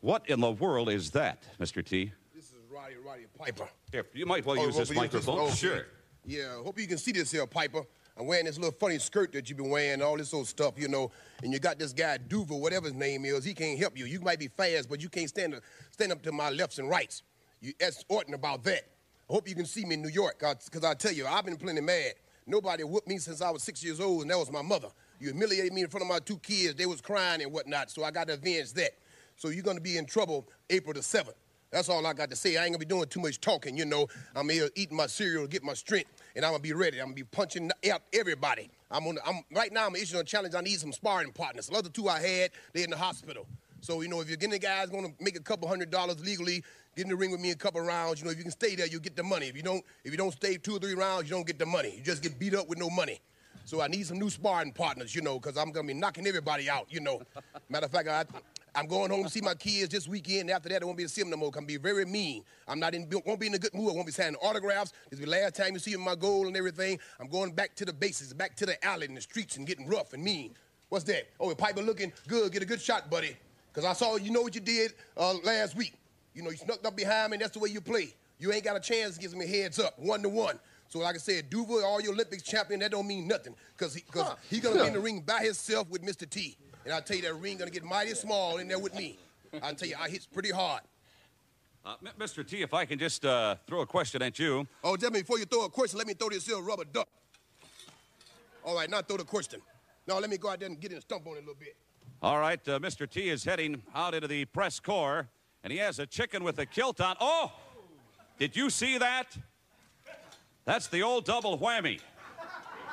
What in the world is that, Mr. T? This is Roddy Roddy Piper. Here, you might well Oh, use this you use microphone. Sure. Yeah, hope you can see this here, Piper. I'm wearing this little funny skirt that you've been wearing, all this old stuff, you know, and you got this guy Duva, whatever his name is. He can't help you. You might be fast, but you can't stand up, stand up to my lefts and rights. You ask Orton about that. I hope you can see me in New York, because I tell you, I've been plenty mad. Nobody whooped me since I was six years old, and that was my mother. You humiliated me in front of my two kids. They was crying and whatnot, so I got to avenge that. So you're gonna be in trouble April the 7th. That's all I got to say. I ain't gonna be doing too much talking, you know. I'm here eating my cereal to get my strength, and I'm gonna be ready. I'm gonna be punching out everybody. I'm on. I'm right now. I'm issuing a challenge. I need some sparring partners. The other two I had, they're in the hospital. So you know, if you're getting the guys gonna make a couple hundred dollars legally, get in the ring with me a couple rounds. You know, if you can stay there, you get the money. If you don't, if you don't stay two or three rounds, you don't get the money. You just get beat up with no money. So I need some new sparring partners, you know, because I'm gonna be knocking everybody out, you know. Matter of fact, I, I'm going home to see my kids this weekend. After that, I won't be able to see them no more. I'm be very mean. I'm not in, won't be in a good mood. I won't be signing autographs. This will be the last time you see my goal and everything. I'm going back to the basics, back to the alley and the streets and getting rough and mean. What's that? Oh, Piper looking good. Get a good shot, buddy. Because I saw, you know what you did uh, last week. You know, you snuck up behind me, and that's the way you play. You ain't got a chance to give me heads up, one to one. So like I said, Duva, all your Olympics champion, that don't mean nothing. Because he, cause he gonna be in the ring by himself with Mr. T. And I tell you, that ring gonna get mighty small in there with me. I tell you, I hits pretty hard. Uh, Mr. T, if I can just uh, throw a question at you. Oh, tell me before you throw a question, let me throw this here rubber duck. All right, now throw the question. Now let me go out there and get in a stump on it a little bit. All right, uh, Mr. T is heading out into the press corps, and he has a chicken with a kilt on. Oh! Did you see that? That's the old double whammy.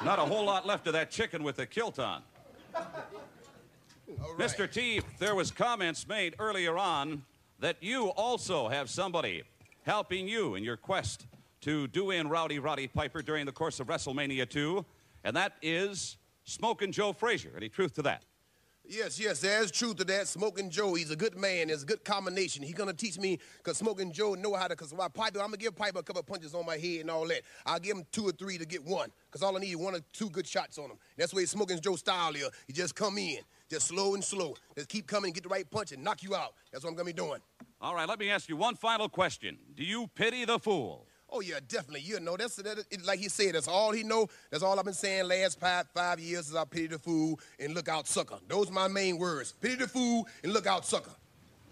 Not a whole lot left of that chicken with the kilt on. Mr. T, there was comments made earlier on that you also have somebody helping you in your quest to do in Rowdy Roddy Piper during the course of WrestleMania 2, and that is Smokin' Joe Frazier. Any truth to that? Yes, yes, there's truth to that. Smoking Joe, he's a good man. It's a good combination. He's gonna teach me, cause Smoking Joe know how to. Cause my Piper, I'm gonna give Piper a couple of punches on my head and all that. I'll give him two or three to get one, cause all I need is one or two good shots on him. That's the way Smoking Joe style is. He just come in, just slow and slow. Just keep coming, and get the right punch, and knock you out. That's what I'm gonna be doing. All right, let me ask you one final question. Do you pity the fool? Oh yeah, definitely. You know that's that, it, like he said. That's all he know. That's all I've been saying last five five years. Is I pity the fool and look out, sucker. Those are my main words. Pity the fool and look out, sucker.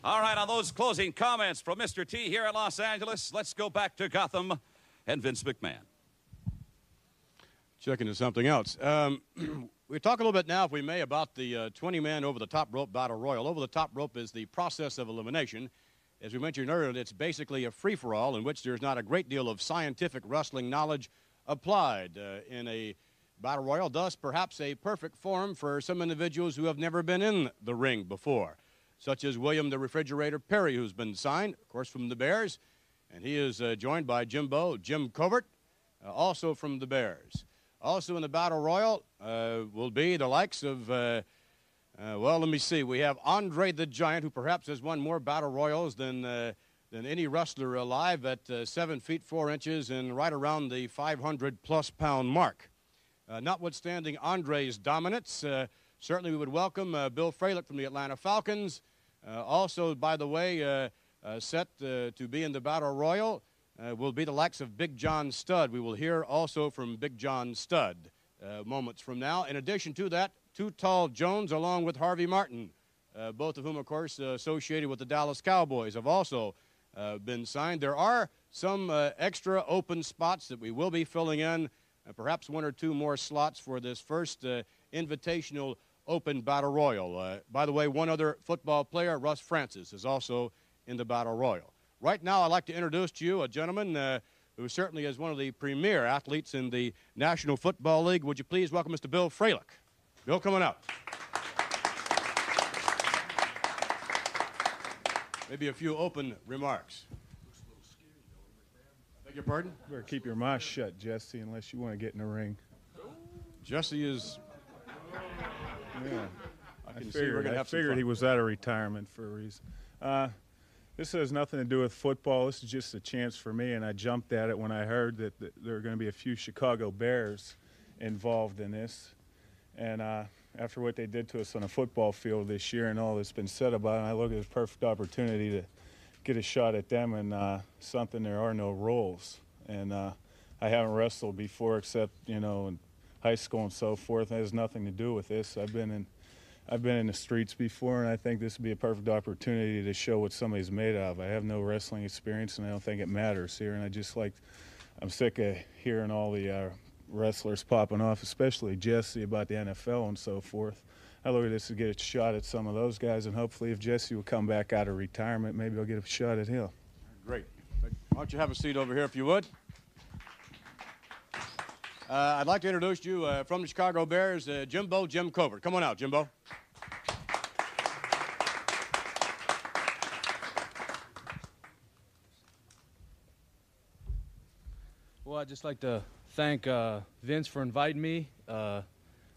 All right, on those closing comments from Mr. T here in Los Angeles, let's go back to Gotham and Vince McMahon. Checking to something else. Um, we talk a little bit now, if we may, about the uh, 20 man over the top rope battle royal. Over the top rope is the process of elimination. As we mentioned earlier, it's basically a free for all in which there's not a great deal of scientific wrestling knowledge applied uh, in a battle royal, thus, perhaps a perfect form for some individuals who have never been in the ring before, such as William the Refrigerator Perry, who's been signed, of course, from the Bears, and he is uh, joined by Jimbo, Jim Covert, uh, also from the Bears. Also in the battle royal uh, will be the likes of. Uh, uh, well, let me see. We have Andre the Giant, who perhaps has won more battle royals than uh, than any wrestler alive at uh, seven feet four inches and right around the 500 plus pound mark. Uh, notwithstanding Andre's dominance, certainly we would welcome Bill Fralic from the Atlanta Falcons. also, by the way, set to be in the battle royal will be the likes of Big John Studd. We will hear also from Big John Studd moments from now. In addition to that, Too Tall Jones, along with Harvey Martin, uh, both of whom, of course, uh, associated with the Dallas Cowboys, have also uh, been signed. There are some uh, extra open spots that we will be filling in, uh, perhaps one or two more slots for this first uh, invitational open battle royal. by the way, one other football player, Russ Francis, is also in the battle royal. Right now, I'd like to introduce to you a gentleman who certainly is one of the premier athletes in the National Football League. Would you please welcome Mr. Bill Fralic? Bill, coming up. Maybe a few open remarks. Beg your pardon? You better keep your mouth shut, Jesse, unless you want to get in the ring. Jesse is. Yeah. I I can see we're figured, I have figured he was out of retirement for a reason. Uh, this has nothing to do with football. This is just a chance for me, and I jumped at it when I heard that, there are going to be a few Chicago Bears involved in this. And uh, after what they did to us on a football field this year and all that's been said about it, I look at a perfect opportunity to get a shot at them and uh, something there are no rules. And uh, I haven't wrestled before except, you know, in high school and so forth. It has nothing to do with this. I've been in I've been in the streets before, and I think this would be a perfect opportunity to show what somebody's made of. I have no wrestling experience, and I don't think it matters here. And I just like, I'm sick of hearing all the uh, wrestlers popping off, especially Jesse about the NFL and so forth. I look at this to get a shot at some of those guys, and hopefully, if Jesse will come back out of retirement, maybe I'll get a shot at him. Great. Why don't you have a seat over here if you would? Uh, I'd like to introduce you uh, from the Chicago Bears, uh, Jimbo Jim Covert. Come on out, Jimbo. Well, I'd just like to thank uh, Vince for inviting me. Uh,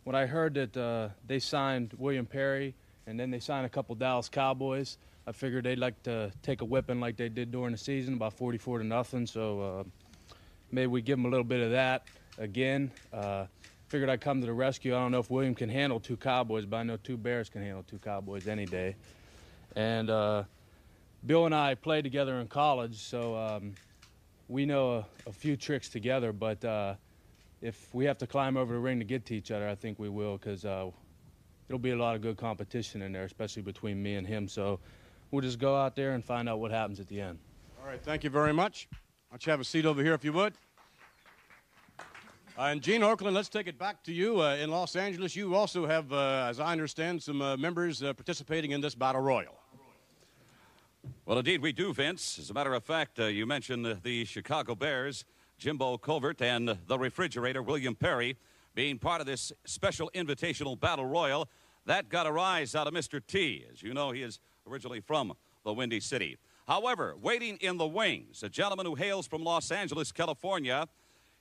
when I heard that uh, they signed William Perry and then they signed a couple Dallas Cowboys, I figured they'd like to take a whipping like they did during the season, about 44 to nothing. So maybe we give them a little bit of that again. Uh, figured I'd come to the rescue. I don't know if William can handle two Cowboys, but I know two Bears can handle two Cowboys any day. And uh, Bill and I played together in college, so um, we know a, a few tricks together. But uh, if we have to climb over the ring to get to each other, I think we will, because uh, there'll be a lot of good competition in there, especially between me and him. So we'll just go out there and find out what happens at the end. All right, thank you very much. Why don't you have a seat over here if you would? Uh, and Gene Okerlund, let's take it back to you uh, in Los Angeles. You also have, uh, as I understand, some uh, members uh, participating in this battle royal. Well, indeed, we do, Vince. As a matter of fact, uh, you mentioned the Chicago Bears, Jimbo Covert, and the refrigerator, William Perry, being part of this special invitational battle royal. That got a rise out of Mr. T. As you know, he is originally from the Windy City. However, waiting in the wings, a gentleman who hails from Los Angeles, California.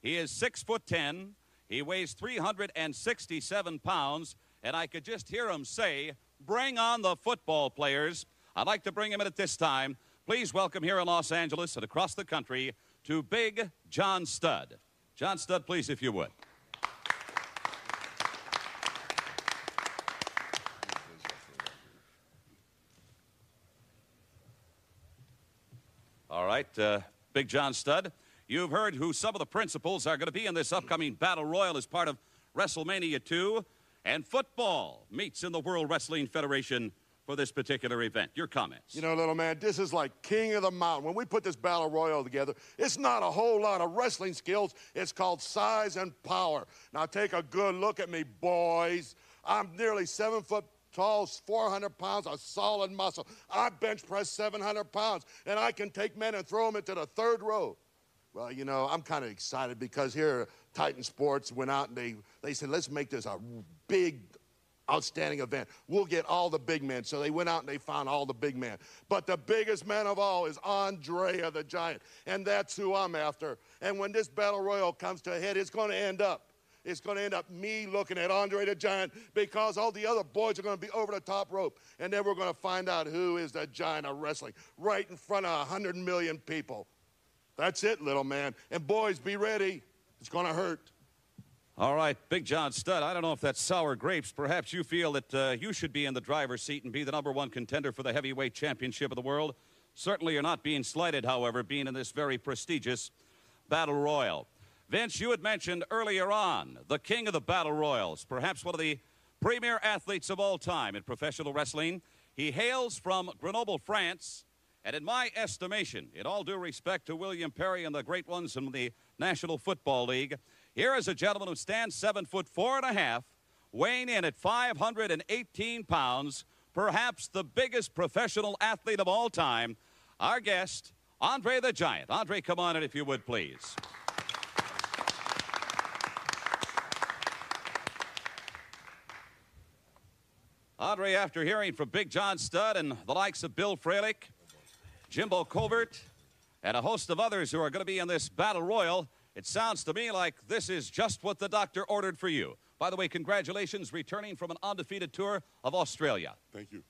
He is six foot ten. He weighs 367 pounds, and I could just hear him say, bring on the football players. I'd like to bring him in at this time. Please welcome here in Los Angeles and across the country to Big John Studd. John Studd, please, if you would. All right, uh, Big John Studd. You've heard who some of the principals are going to be in this upcoming Battle Royal as part of WrestleMania 2. And football meets in the World Wrestling Federation for this particular event. Your comments. You know, little man, this is like king of the mountain. When we put this battle royal together, it's not a whole lot of wrestling skills. It's called size and power. Now take a good look at me, boys. I'm nearly seven foot tall, 400 pounds of solid muscle. I bench press 700 pounds, and I can take men and throw them into the third row. Well, you know, I'm kind of excited because here Titan Sports went out and they, they said, let's make this a big, outstanding event. We'll get all the big men. So they went out and they found all the big men. But the biggest man of all is Andre the Giant. And that's who I'm after. And when this battle royal comes to a head, it's going to end up. It's going to end up me looking at Andre the Giant because all the other boys are going to be over the top rope. And then we're going to find out who is the giant of wrestling right in front of 100 million people. That's it, little man. And boys, be ready. It's going to hurt. All right, Big John Studd. I don't know if that's sour grapes. Perhaps you feel that uh, you should be in the driver's seat and be the number one contender for the heavyweight championship of the world. Certainly, you're not being slighted, however, being in this very prestigious battle royal. Vince, you had mentioned earlier on the king of the battle royals, perhaps one of the premier athletes of all time in professional wrestling. He hails from Grenoble, France. And in my estimation, in all due respect to William Perry and the great ones in the National Football League, here is a gentleman who stands seven foot four and a half, weighing in at 518 pounds, perhaps the biggest professional athlete of all time. Our guest, Andre the Giant. Andre, come on in if you would, please. Andre, after hearing from Big John Studd and the likes of Bill Fralic, Jimbo Covert, and a host of others who are going to be in this battle royal, it sounds to me like this is just what the doctor ordered for you. By the way, congratulations returning from an undefeated tour of Australia. Thank you.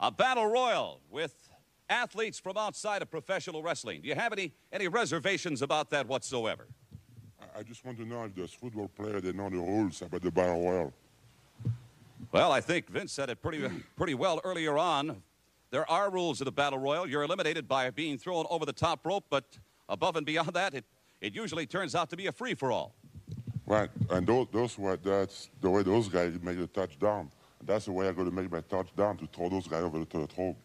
A battle royal with athletes from outside of professional wrestling. Do you have any, any reservations about that whatsoever? I just want to know if those football players they know the rules about the battle royal. Well, I think Vince said it pretty, pretty well earlier on. There are rules of the battle royal. You're eliminated by being thrown over the top rope, but above and beyond that, it, it usually turns out to be a free for all. Right, and those, those were, that's the way those guys make the touchdown. That's the way I'm going to make my touchdown to throw those guys over the third rope.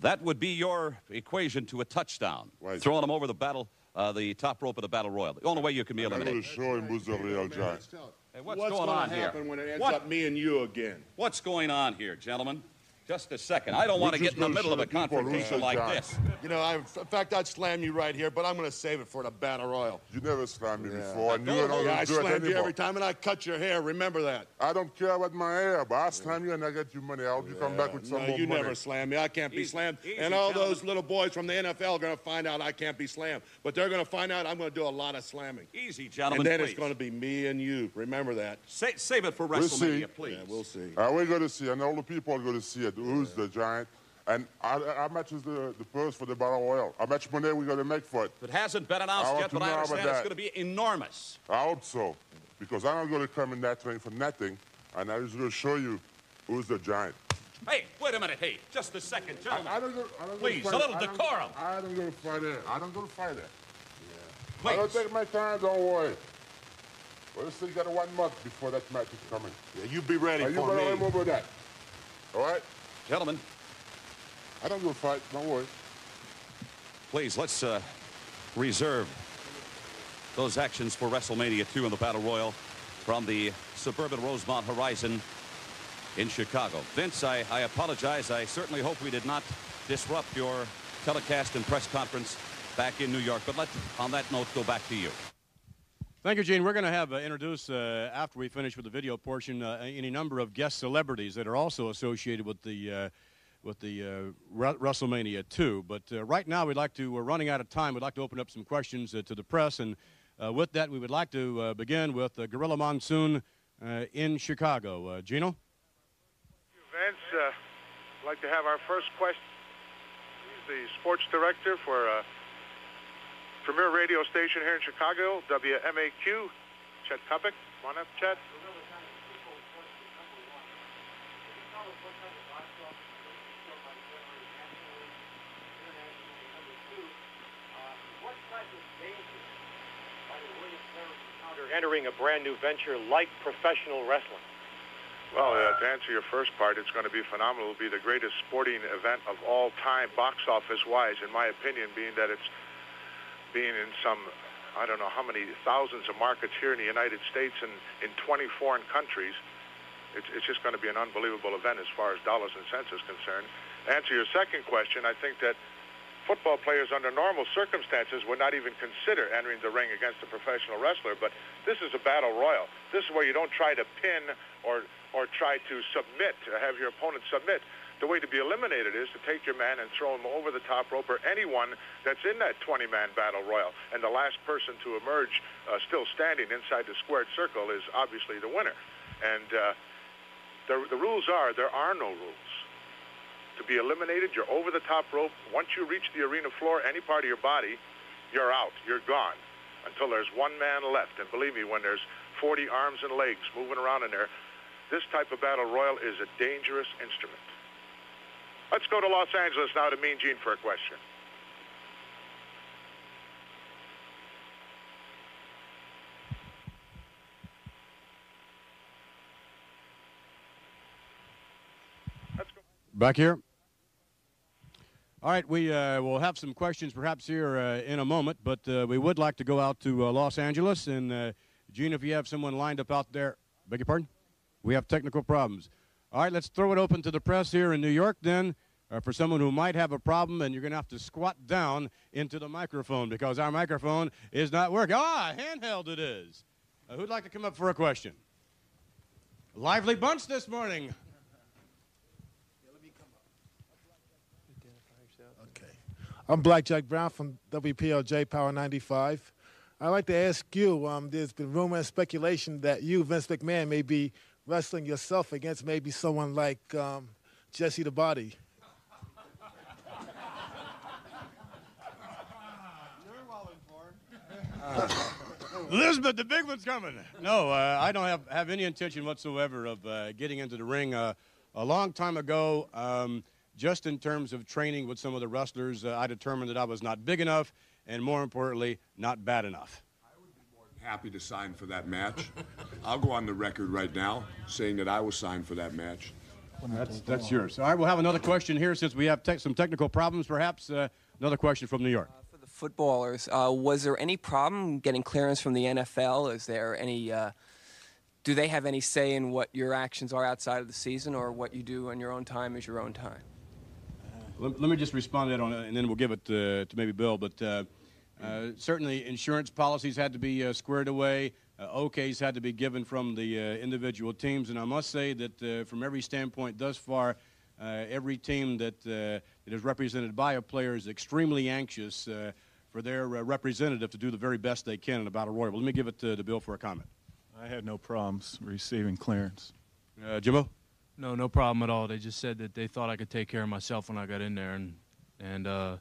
That would be your equation to a touchdown. Right. Throwing them over the battle, uh, the top rope of the battle royal. The only way you can be eliminated. I'm going to show him who's the real giant. Hey, what's, What's going gonna on here? happen when it ends What- up me and you again? What's going on here, gentlemen? Just a second. I don't want to get in the middle of a gonna show the people who's confrontation like giant. this. You know, I, in fact, I'd slam you right here, but I'm going to save it for the battle royal. You never slammed me Yeah. before. I knew it. Yeah, I I do it slammed you every time, and I cut your hair. Remember that. I don't care about my hair, but I slam you and I get you money. I hope you come back with some no, more you money. never slam me. I can't be Easy- slammed. easy, and all those little boys from the NFL are going to find out I can't be slammed. But they're going to find out I'm going to do a lot of slamming. Easy, gentlemen, And then please. it's going to be me and you. Remember that. Sa- save it for WrestleMania, We'll see. Please. Yeah, we'll see. Uh, we're going to see, and all the people are going to see it. Who's the giant? And how, how much is the, the purse for the battle oil? How much money are we going to make for it? It hasn't been announced I yet, but I understand it's going to be enormous. I hope so, because I'm not going to come in that ring for nothing, and I'm just going to show you who's the giant. Hey, wait a minute. Hey, just a second, gentlemen. I, I don't go, I don't Please, go a fight- little I don't- decorum. I don't go to fight it. I don't go to fight it. Please. I don't take my time, don't worry. Well, still got one month before that match is coming. Yeah, you be ready Are you for gonna me. remember that? All right? Gentlemen, I don't go fight, don't worry. please, let's uh, reserve those actions for WrestleMania 2 in the Battle Royal from the suburban Rosemont Horizon in Chicago. Vince, I, I apologize. I certainly hope we did not disrupt your telecast and press conference back in New York. But let's, on that note, go back to you. Thank you, Gene. We're going to have uh, introduce uh, after we finish with the video portion uh, any number of guest celebrities that are also associated with the uh, with the uh, Re- WrestleMania 2. But uh, right now, we'd like to. We're running out of time. We'd like to open up some questions uh, to the press, and with that, we would like to begin with Gorilla Monsoon in Chicago. Gino. Vince, I'd like to have our first question. He's the sports director for premier radio station here in Chicago, WMAQ. Chet Coppock. Come on up, Chet. entering a brand new venture like professional wrestling? Well, uh, to answer your first part, it's going to be phenomenal. It'll be the greatest sporting event of all time, box office wise, in my opinion, being that it's being in some, I don't know how many thousands of markets here in the United States and in 20 foreign countries. It's, it's just going to be an unbelievable event as far as dollars and cents is concerned. To answer your second question, I think that football players under normal circumstances would not even consider entering the ring against a professional wrestler. But this is a battle royal. This is where you don't try to pin or or try to submit, have your opponent submit. The way to be eliminated is to take your man and throw him over the top rope or anyone that's in that 20-man battle royal. And the last person to emerge uh, still standing inside the squared circle is obviously the winner. And uh, the, the rules are there are no rules to be eliminated. You're over the top rope. Once you reach the arena floor, any part of your body, you're out. You're gone until there's one man left. And believe me, when there's 40 arms and legs moving around in there, this type of battle royal is a dangerous instrument. Let's go to Los Angeles now to Mean Gene for a question. Back here. All right, we uh, will have some questions perhaps here uh, in a moment, but uh, we would like to go out to uh, Los Angeles. And, uh, Gene, if you have someone lined up out there, beg your pardon? We have technical problems. All right, let's throw it open to the press here in New York then. Uh, for someone who might have a problem, and you're going to have to squat down into the microphone because our microphone is not working. Ah, handheld it is. who'd like to come up for a question? Lively bunch this morning. Okay. I'm Blackjack Brown from WPLJ Power 95. I'd like to ask you um, there's been rumor and speculation that you, Vince McMahon, may be wrestling yourself against maybe someone like um, Jesse the Body. You're well informed. Elizabeth, the big one's coming. No, uh, I don't have, have any intention whatsoever of uh, getting into the ring. Uh, a long time ago, um, just in terms of training with some of the wrestlers, uh, I determined that I was not big enough and, more importantly, not bad enough. Happy to sign for that match. I'll go on the record right now saying that I was signed for that match. That's, that's yours. All right, we'll have another question here since we have te- some technical problems, perhaps. Uh, another question from New York. for the footballers, uh, was there any problem getting clearance from the NFL? Is there any. Uh, do they have any say in what your actions are outside of the season or what you do on your own time is your own time? Let, let me just respond to that, on, and then we'll give it to, to maybe Bill. But uh, uh, certainly, insurance policies had to be uh, squared away. Uh, OKs had to be given from the uh, individual teams. And I must say that uh, from every standpoint thus far, every team that, that is represented by a player is extremely anxious for their representative to do the very best they can in a battle royal. But let me give it to, to Bill for a comment. I had no problems receiving clearance. Jimbo? No, no problem at all. They just said that they thought I could take care of myself when I got in there, and and uh,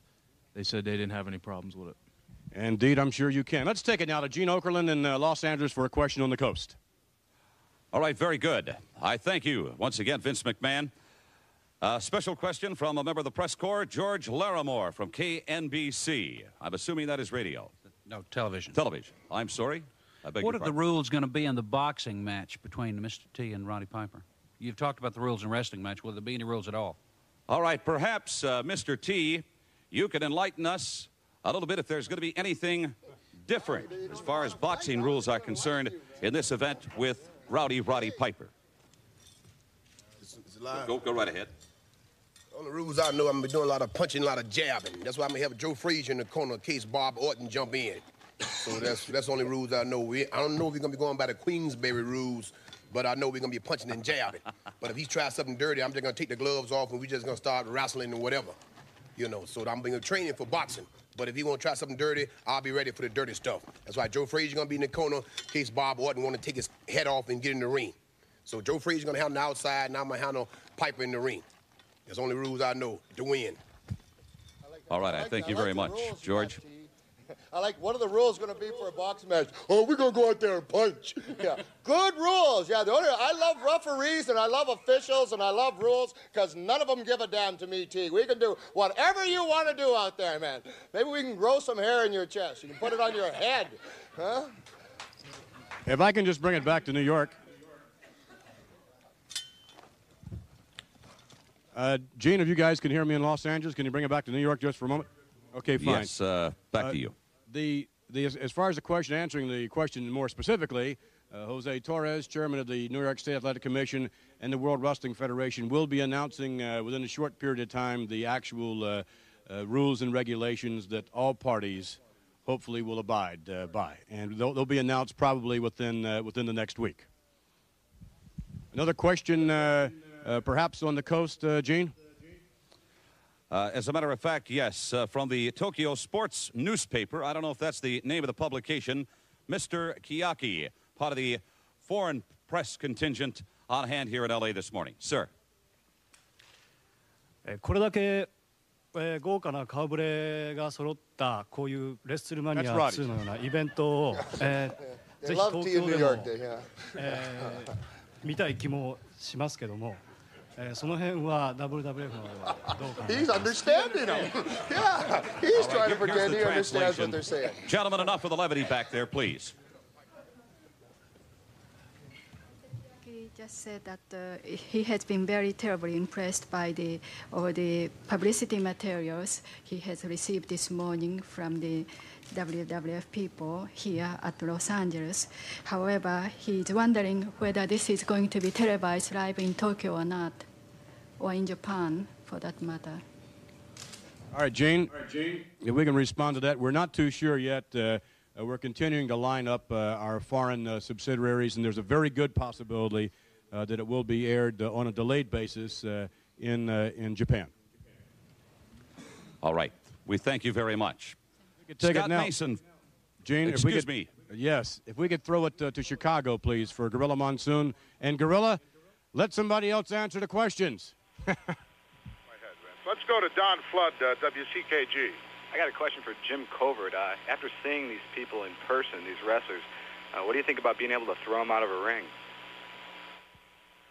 they said they didn't have any problems with it. Indeed, I'm sure you can. Let's take it now to Gene Okerlund in uh, Los Angeles for a question on the coast. All right, very good. I thank you once again, Vince McMahon. A special question from a member of the press corps, George Larimore from KNBC. I'm assuming that is radio. No, television. Television. I'm sorry. I beg what your are the rules going to be in the boxing match between Mr. T and Roddy Piper? You've talked about the rules in wrestling match. Will there be any rules at all? All right, perhaps, uh, Mr. T, you can enlighten us a little bit if there's going to be anything different as far as boxing rules are concerned in this event with Rowdy Roddy Piper. Go, go right ahead. All the rules I know, I'm gonna be doing a lot of punching, a lot of jabbing. That's why I'm gonna have Joe Frazier in the corner in case Bob Orton jump in. So that's that's the only rules I know. We, I don't know if we're gonna be going by the Queensberry rules, but I know we're gonna be punching and jabbing. but if he tries something dirty, I'm just gonna take the gloves off and we're just gonna start wrestling and whatever. You know, so I'm being training for boxing. But if he want to try something dirty, I'll be ready for the dirty stuff. That's why Joe Frazier gonna be in the corner in case Bob Orton want to take his head off and get in the ring. So Joe Frazier gonna handle the outside, and I'm gonna handle Piper in the ring. That's the only rules I know to win. All right, I thank you very much, George. I like, what are the rules going to be for a boxing match? Oh, we're going to go out there and punch. Yeah, good rules. Yeah, the only, I love referees and I love officials and I love rules because none of them give a damn to me, T. We can do whatever you want to do out there, man. Maybe we can grow some hair in your chest. You can put it on your head. Huh? If I can just bring it back to New York. Uh, Gene, if you guys can hear me in Los Angeles, can you bring it back to New York just for a moment? Okay, fine. Yes, uh, back to you. The, the, as, far as the question, answering the question more specifically, uh, Jose Torres, chairman of the New York State Athletic Commission and the World Wrestling Federation, will be announcing uh, within a short period of time the actual uh, uh, rules and regulations that all parties hopefully will abide uh, by. And they'll, they'll be announced probably within, uh, within the next week. Another question, perhaps on the coast, Gene? Uh, as a matter of fact, yes, uh, from the Tokyo Sports newspaper. I don't know if that's the name of the publication. Mr. Kiyaki, part of the foreign press contingent on hand here in LA this morning. Sir. えーこれだけ、えー豪華な顔ぶれが揃ったこういうレッスルマニア That's 2のようなイベントを、えー They ぜひ love 東 tea in 京 New でも York, they, yeah. えー見たい気もしますけども、 えーその辺は WWF の方ではどうかな He's understanding them. Yeah, he's All right, trying to here- here's pretend the he understands translation. what they're saying. Gentlemen, enough of the levity back there, please. He just said that uh, he has been very terribly impressed by the or the publicity materials he has received this morning from the WWF people here at Los Angeles. However, he is wondering whether this is going to be televised live in Tokyo or not, or in Japan, for that matter. All right, Gene. If we can respond to that, we're not too sure yet. Uh, uh, we're continuing to line up uh, our foreign uh, subsidiaries, and there's a very good possibility uh, that it will be aired uh, on a delayed basis uh, in uh, in Japan. All right. We thank you very much. We could take it Scott now. Mason. Gene, if we Excuse could, me. Yes, if we could throw it uh, to Chicago, please, for Gorilla Monsoon. And Gorilla, let somebody else answer the questions. Let's go to Don Flood, uh, WCKG. I got a question for Jim Covert. Uh, after seeing these people in person, these wrestlers, uh, what do you think about being able to throw them out of a ring?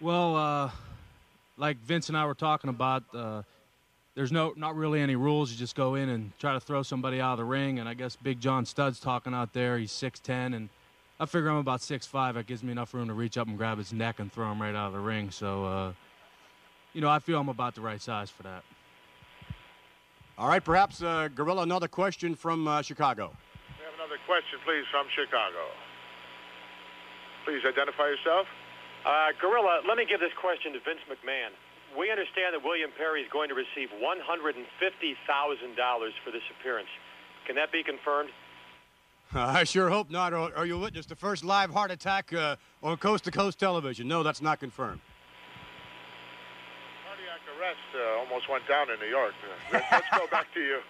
Well, uh, like Vince and I were talking about, uh, there's no not really any rules. You just go in and try to throw somebody out of the ring. And I guess Big John Studd's talking out there. He's 6'10", and I figure I'm about 6'5". That gives me enough room to reach up and grab his neck and throw him right out of the ring. So, uh, you know, I feel I'm about the right size for that. All right, perhaps uh, Gorilla, another question from uh, Chicago. We have another question, please, from Chicago. Please identify yourself. Uh, Gorilla, let me give this question to Vince McMahon. We understand that William Perry is going to receive $150,000 for this appearance. Can that be confirmed? I sure hope not, or, or you'll witness the first live heart attack uh, on coast to coast television. No, that's not confirmed. Cardiac arrest uh, almost went down in New York. Uh, let's- let's go back to you.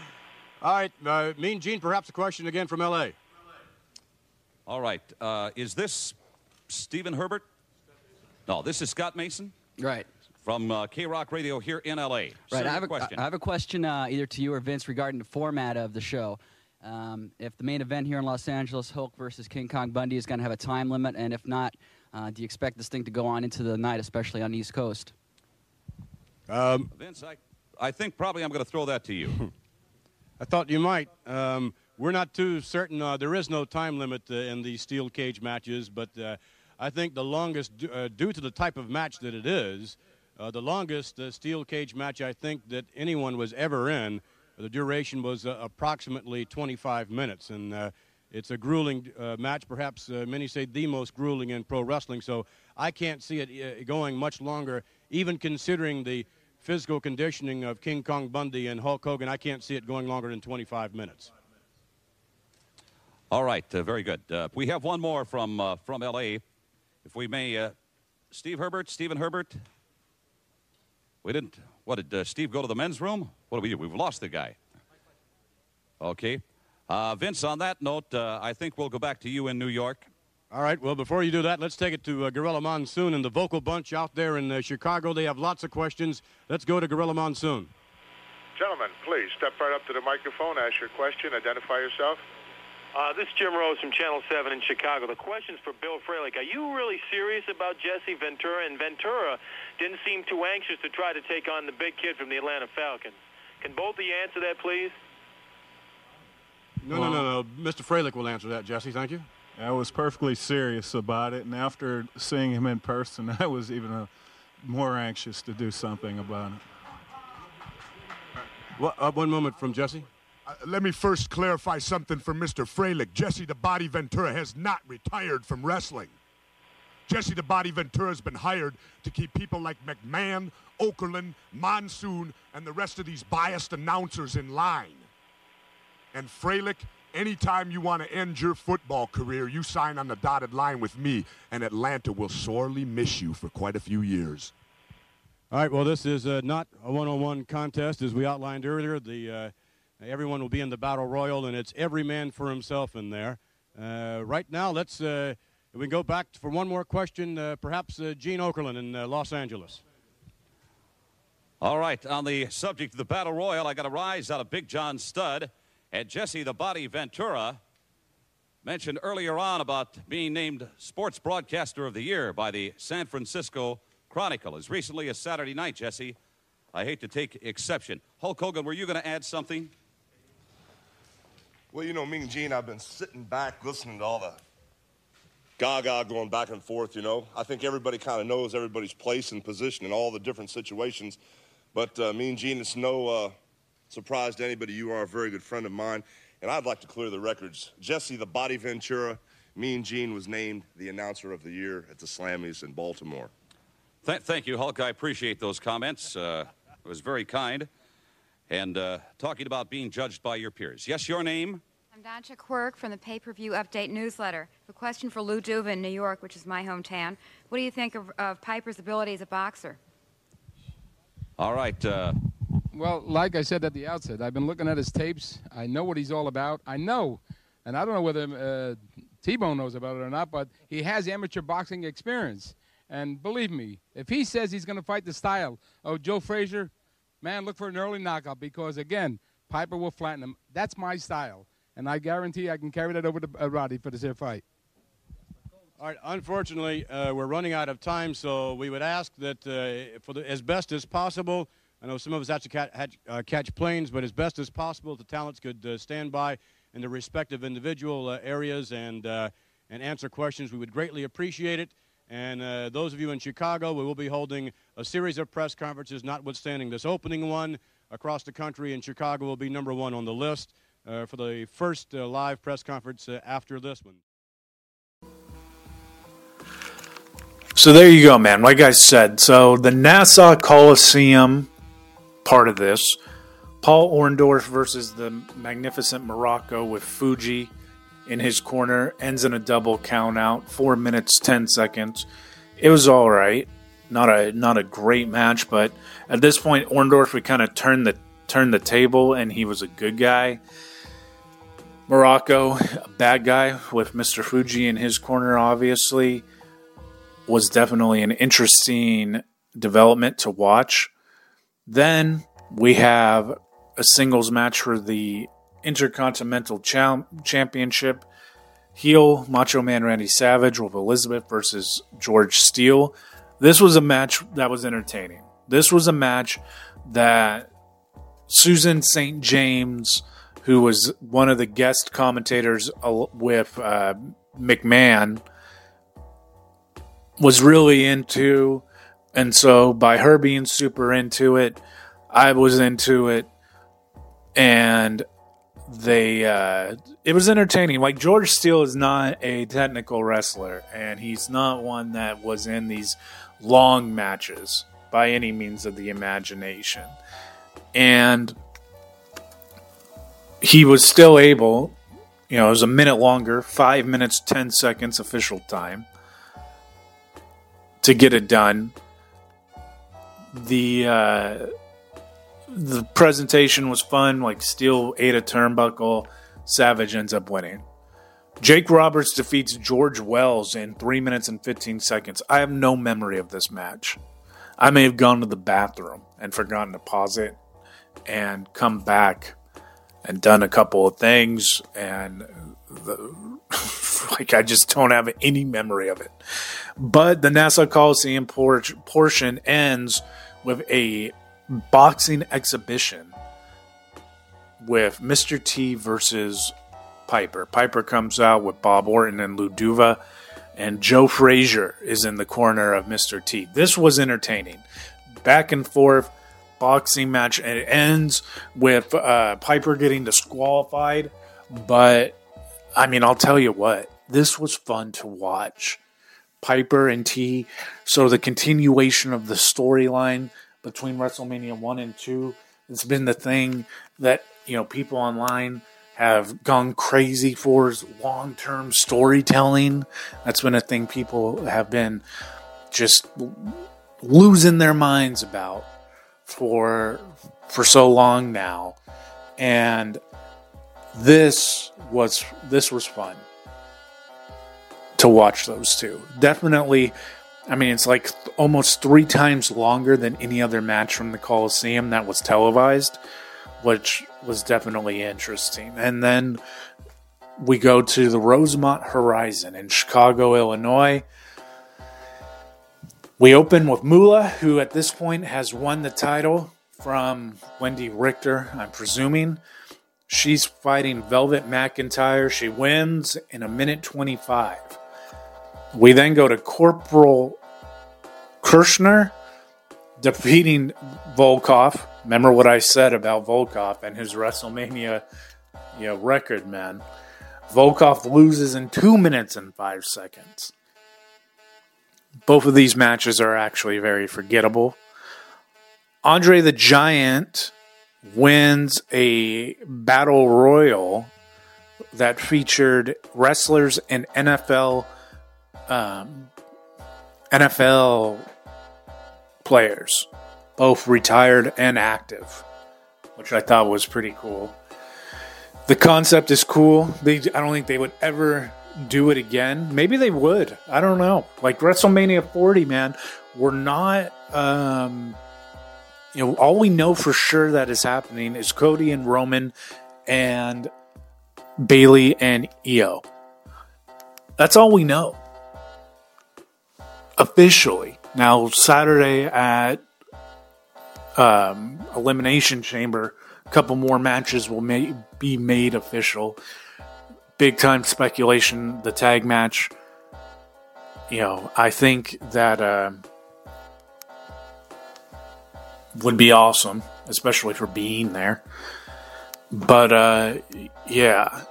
All right, uh, Mean Gene, perhaps a question again from L.A. All right. Uh, is this Stephen Herbert? No, this is Scott Mason. Right. From uh, K Rock Radio here in LA. Right. Sir, I have a question. I have a question uh, either to you or Vince regarding the format of the show. Um, if the main event here in Los Angeles, Hulk versus King Kong Bundy, is going to have a time limit, and if not, uh, do you expect this thing to go on into the night, especially on the East Coast? Um, Vince, I, I think probably I'm going to throw that to you. I thought you might. Um, we're not too certain. Uh, there is no time limit uh, in these steel cage matches, but uh, I think the longest, d- uh, due to the type of match that it is, uh, the longest uh, steel cage match I think that anyone was ever in, the duration was uh, approximately 25 minutes. And uh, it's a grueling uh, match, perhaps uh, many say the most grueling in pro wrestling. So I can't see it uh, going much longer, even considering the physical conditioning of King Kong Bundy and Hulk Hogan. I can't see it going longer than 25 minutes. All right, uh, very good. Uh, we have one more from uh, from L.A. If we may, uh, Steve Herbert, Stephen Herbert. We didn't. What did uh, Steve go to the men's room? What do we do? We've lost the guy. Okay, uh, Vince. On that note, I think we'll go back to you in New York. All right. Well, before you do that, let's take it to uh, Gorilla Monsoon and the vocal bunch out there in uh, Chicago. They have lots of questions. Let's go to Gorilla Monsoon. Gentlemen, please step right up to the microphone, ask your question, identify yourself. Uh, this is Jim Rose from Channel 7 in Chicago. The question's for Bill Fralic. Are you really serious about Jesse Ventura? And Ventura didn't seem too anxious to try to take on the big kid from the Atlanta Falcons. Can both of you answer that, please? No, no, no, no. Mr. Fralic will answer that, Jesse. Thank you. I was perfectly serious about it, and after seeing him in person, I was even uh, more anxious to do something about it. What, uh, one moment from Jesse. Uh, let me first clarify something for Mr. Fralic. Jesse the Body Ventura has not retired from wrestling. Jesse the Body Ventura has been hired to keep people like McMahon, Okerlund, Monsoon, and the rest of these biased announcers in line. And Fralic, anytime you want to end your football career, you sign on the dotted line with me, and Atlanta will sorely miss you for quite a few years. All right. Well, this is uh, not a one-on-one contest, as we outlined earlier. The uh, everyone will be in the battle royal, and it's every man for himself in there. Uh, right now, let's uh, we can go back for one more question. Uh, perhaps uh, Gene Okerlund in Los Angeles. All right. On the subject of the battle royal, I got a rise out of Big John Studd and Jesse the Body Ventura. Mentioned earlier on about being named Sports Broadcaster of the Year by the San Francisco Chronicle as recently as Saturday night, Jesse. I hate to take exception. Hulk Hogan, were you going to add something? Well, you know, me and Gene, I've been sitting back listening to all the gaga going back and forth, you know. I think everybody kind of knows everybody's place and position in all the different situations. But uh, me and Gene, it's no uh, surprise to anybody. You are a very good friend of mine. And I'd like to clear the records. Jesse the Body Ventura, me and Gene was named the announcer of the year at the Slammies in Baltimore. Th- thank you, Hulk. I appreciate those comments. Uh, it was very kind. And uh, talking about being judged by your peers. Yes, your name? I'm Doncha Quirk from the Pay Per View Update newsletter. A question for Lou Duva in New York, which is my hometown. What do you think of, of Piper's ability as a boxer? All right. Uh... Well, like I said at the outset, I've been looking at his tapes. I know what he's all about. I know, and I don't know whether uh, T-Bone knows about it or not, but he has amateur boxing experience. And believe me, if he says he's going to fight the style of Joe Frazier, man, look for an early knockout because, again, Piper will flatten him. That's my style. And I guarantee I can carry that over to uh, Roddy for this here fight. All right. Unfortunately, uh, we're running out of time, so we would ask that, uh, for the, as best as possible, I know some of us have to catch, uh, catch planes, but as best as possible, the talents could uh, stand by in their respective individual uh, areas and, and answer questions. We would greatly appreciate it. And uh, those of you in Chicago, we will be holding a series of press conferences, notwithstanding this opening one across the country. And Chicago will be number one on the list uh, for the first uh, live press conference uh, after this one. So there you go, man. Like I said, so the Nassau Coliseum part of this, Paul Orndorff versus the magnificent Muraco with Fuji in his corner, ends in a double count out, four minutes ten seconds. It was all right, not a not a great match, but at this point, Orndorff would kind of turn the turn the table, and he was a good guy. Muraco, a bad guy with Mr. Fuji in his corner, obviously, was definitely an interesting development to watch. Then we have a singles match for the Intercontinental Championship. Heel Macho Man Randy Savage with Elizabeth versus George Steele. This was a match that was entertaining. This was a match that Susan St. James, who was one of the guest commentators with uh, McMahon, was really into. And so, by her being super into it, I was into it. And they uh, it was entertaining. Like George Steele is not a technical wrestler, and he's not one that was in these long matches by any means of the imagination. And he was still able, you know, it was a minute longer, five minutes, 10 seconds official time to get it done. The, uh, the presentation was fun. Like Steele ate a turnbuckle, Savage ends up winning. Jake Roberts defeats George Wells in 3 minutes and 15 seconds. I have no memory of this match. I may have gone to the bathroom and forgotten to pause it and come back and done a couple of things and the, like I just don't have any memory of it. But the Nassau Coliseum por- portion ends with a boxing exhibition with Mr. T versus Piper. Piper comes out with Bob Orton and Lou Duva, and Joe Frazier is in the corner of Mr. T. This was entertaining. Back and forth boxing match, and it ends with uh, Piper getting disqualified. But I mean, I'll tell you what, this was fun to watch. Piper and T, so the continuation of the storyline between WrestleMania 1 and 2. It's been the thing that, you know, people online have gone crazy for is long-term storytelling. That's been a thing people have been just losing their minds about for for so long now. And this was this was fun to watch those two. Definitely I mean, it's like almost three times longer than any other match from the Coliseum that was televised, which was definitely interesting. And then we go to the Rosemont Horizon in Chicago, Illinois. We open with Moolah, who at this point has won the title from Wendi Richter, I'm presuming. She's fighting Velvet McIntyre. She wins in a minute 25. We then go to Corporal Kirchner defeating Volkoff. Remember what I said about Volkoff and his WrestleMania you know, record, man. Volkoff loses in two minutes and five seconds. Both of these matches are actually very forgettable. Andre the Giant wins a battle royal that featured wrestlers and NFL um, NFL players, both retired and active, which I thought was pretty cool. The concept is cool. They, I don't think they would ever do it again. Maybe they would. I don't know. Like WrestleMania 40, man, we're not. Um, you know, all we know for sure that is happening is Cody and Roman and Bayley and Io. That's all we know officially. Now, Saturday at um, Elimination Chamber, a couple more matches will may- be made official. Big time speculation, the tag match. You know, I think that uh, would be awesome, especially for being there. But uh, yeah,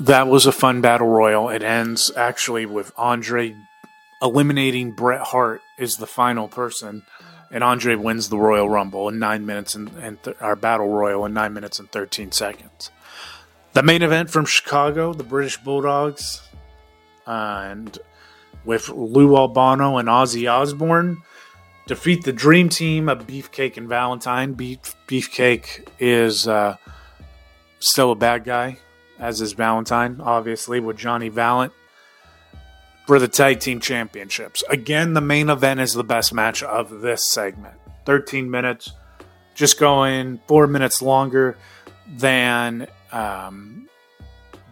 that was a fun battle royal. It ends actually with Andre eliminating Bret Hart is the final person, and Andre wins the Royal Rumble in nine minutes and, and th- our Battle Royal in nine minutes and thirteen seconds. The main event from Chicago, the British Bulldogs, uh, and with Lou Albano and Ozzy Osbourne, defeat the Dream Team of Beefcake and Valentine. Beef, Beefcake is uh, still a bad guy, as is Valentine, obviously, with Johnny Valiant for the tag team championships. Again, the main event is the best match of this segment. 13 minutes, just going four minutes longer than um,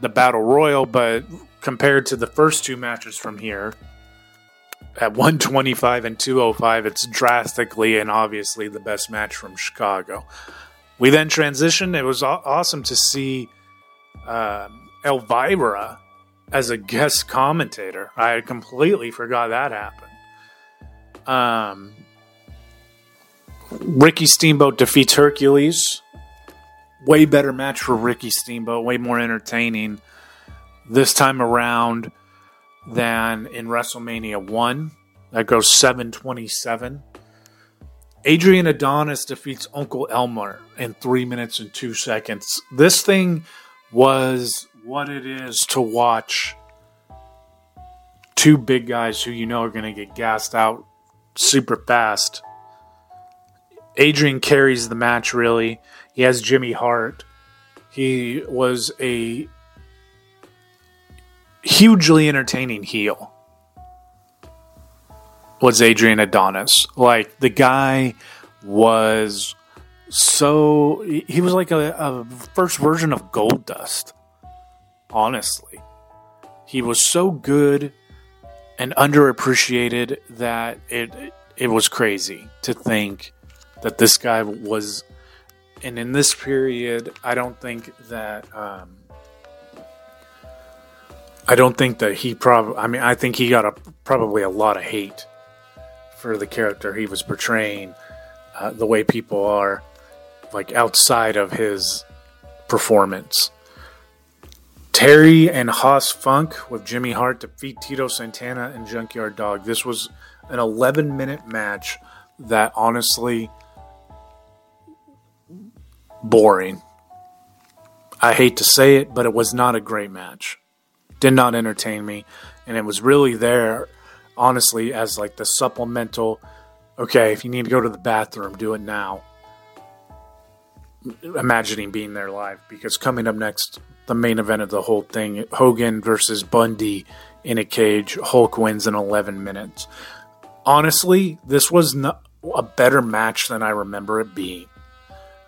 the Battle Royal, but compared to the first two matches from here, at 125 and 205, it's drastically and obviously the best match from Chicago. We then transitioned. It was awesome to see um, Elvira as a guest commentator. I completely forgot that happened. Um, Ricky Steamboat defeats Hercules. Way better match for Ricky Steamboat, way more entertaining this time around than in WrestleMania 1. That goes 727. Adrian Adonis defeats Uncle Elmer in 3 minutes and 2 seconds. This thing was what it is to watch two big guys who you know are going to get gassed out super fast. Adrian carries the match really. He has Jimmy Hart. He was a hugely entertaining heel was Adrian Adonis. Like the guy was so he was like a, a first version of Gold Dust. Honestly, he was so good and underappreciated that it it was crazy to think that this guy was. And in this period, I don't think that. Um, I don't think that he probably. I mean, I think he got a probably a lot of hate for the character he was portraying, uh, the way people are, like outside of his performance. Terry and Hoss Funk with Jimmy Hart defeat Tito Santana and Junkyard Dog. This was an 11 minute match that honestly boring. I hate to say it, but it was not a great match. Did not entertain me, and it was really there honestly as like the supplemental okay if you need to go to the bathroom do it now imagining being there live because coming up next the main event of the whole thing hogan versus bundy in a cage hulk wins in 11 minutes honestly this was a better match than i remember it being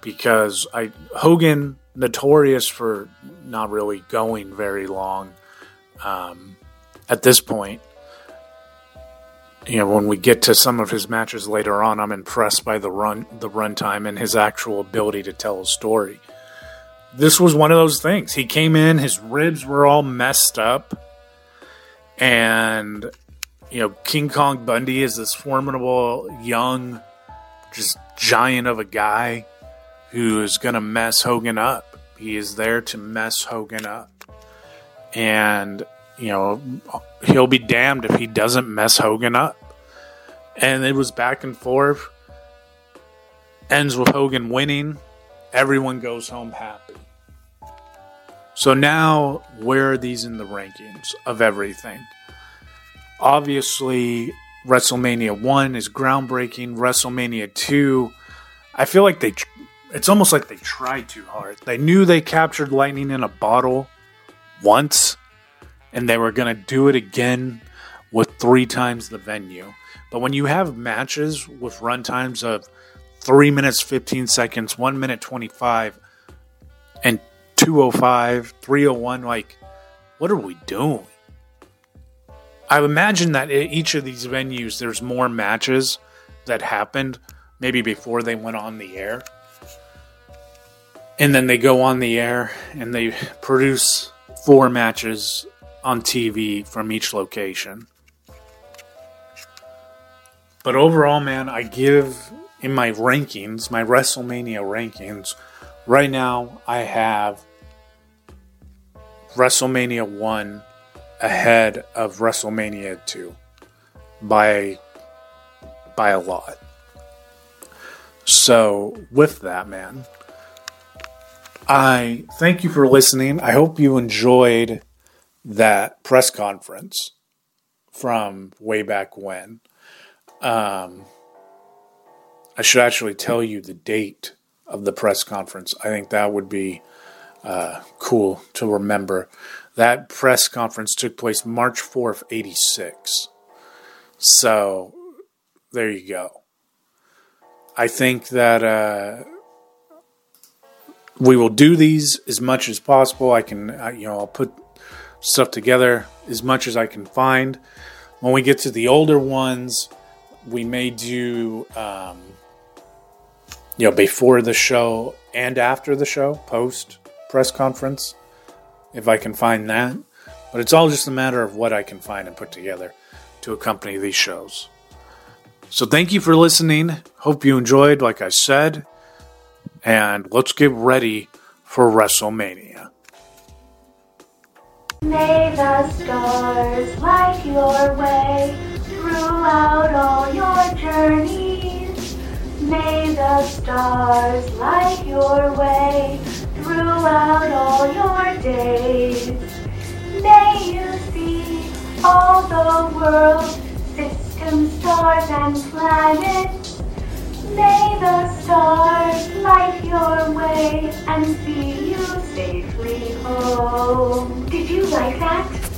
because i hogan notorious for not really going very long um, at this point you know, when we get to some of his matches later on, I'm impressed by the run, the runtime, and his actual ability to tell a story. This was one of those things. He came in, his ribs were all messed up, and you know, King Kong Bundy is this formidable, young, just giant of a guy who is going to mess Hogan up. He is there to mess Hogan up, and you know, he'll be damned if he doesn't mess Hogan up. And it was back and forth. Ends with Hogan winning. Everyone goes home happy. So now, where are these in the rankings of everything? Obviously, WrestleMania 1 is groundbreaking. WrestleMania 2, I feel like they, it's almost like they tried too hard. They knew they captured lightning in a bottle once and they were going to do it again with three times the venue. But when you have matches with run times of 3 minutes 15 seconds, 1 minute 25, and 205, 301, like, what are we doing? I imagine that at each of these venues, there's more matches that happened maybe before they went on the air. And then they go on the air and they produce four matches on TV from each location. But overall, man, I give in my rankings, my WrestleMania rankings, right now I have WrestleMania 1 ahead of WrestleMania 2 by by a lot. So, with that, man, I thank you for listening. I hope you enjoyed that press conference from way back when. Um, I should actually tell you the date of the press conference. I think that would be uh, cool to remember. That press conference took place March 4th, 86. So there you go. I think that uh, we will do these as much as possible. I can, uh, you know, I'll put stuff together as much as I can find. When we get to the older ones, we may do, um, you know, before the show and after the show, post press conference, if I can find that. But it's all just a matter of what I can find and put together to accompany these shows. So thank you for listening. Hope you enjoyed, like I said. And let's get ready for WrestleMania. May the stars light your way throughout all your journeys. May the stars light your way throughout all your days. May you see all the world, systems, stars, and planets. May the stars light your way and see you safely home. Did you like that?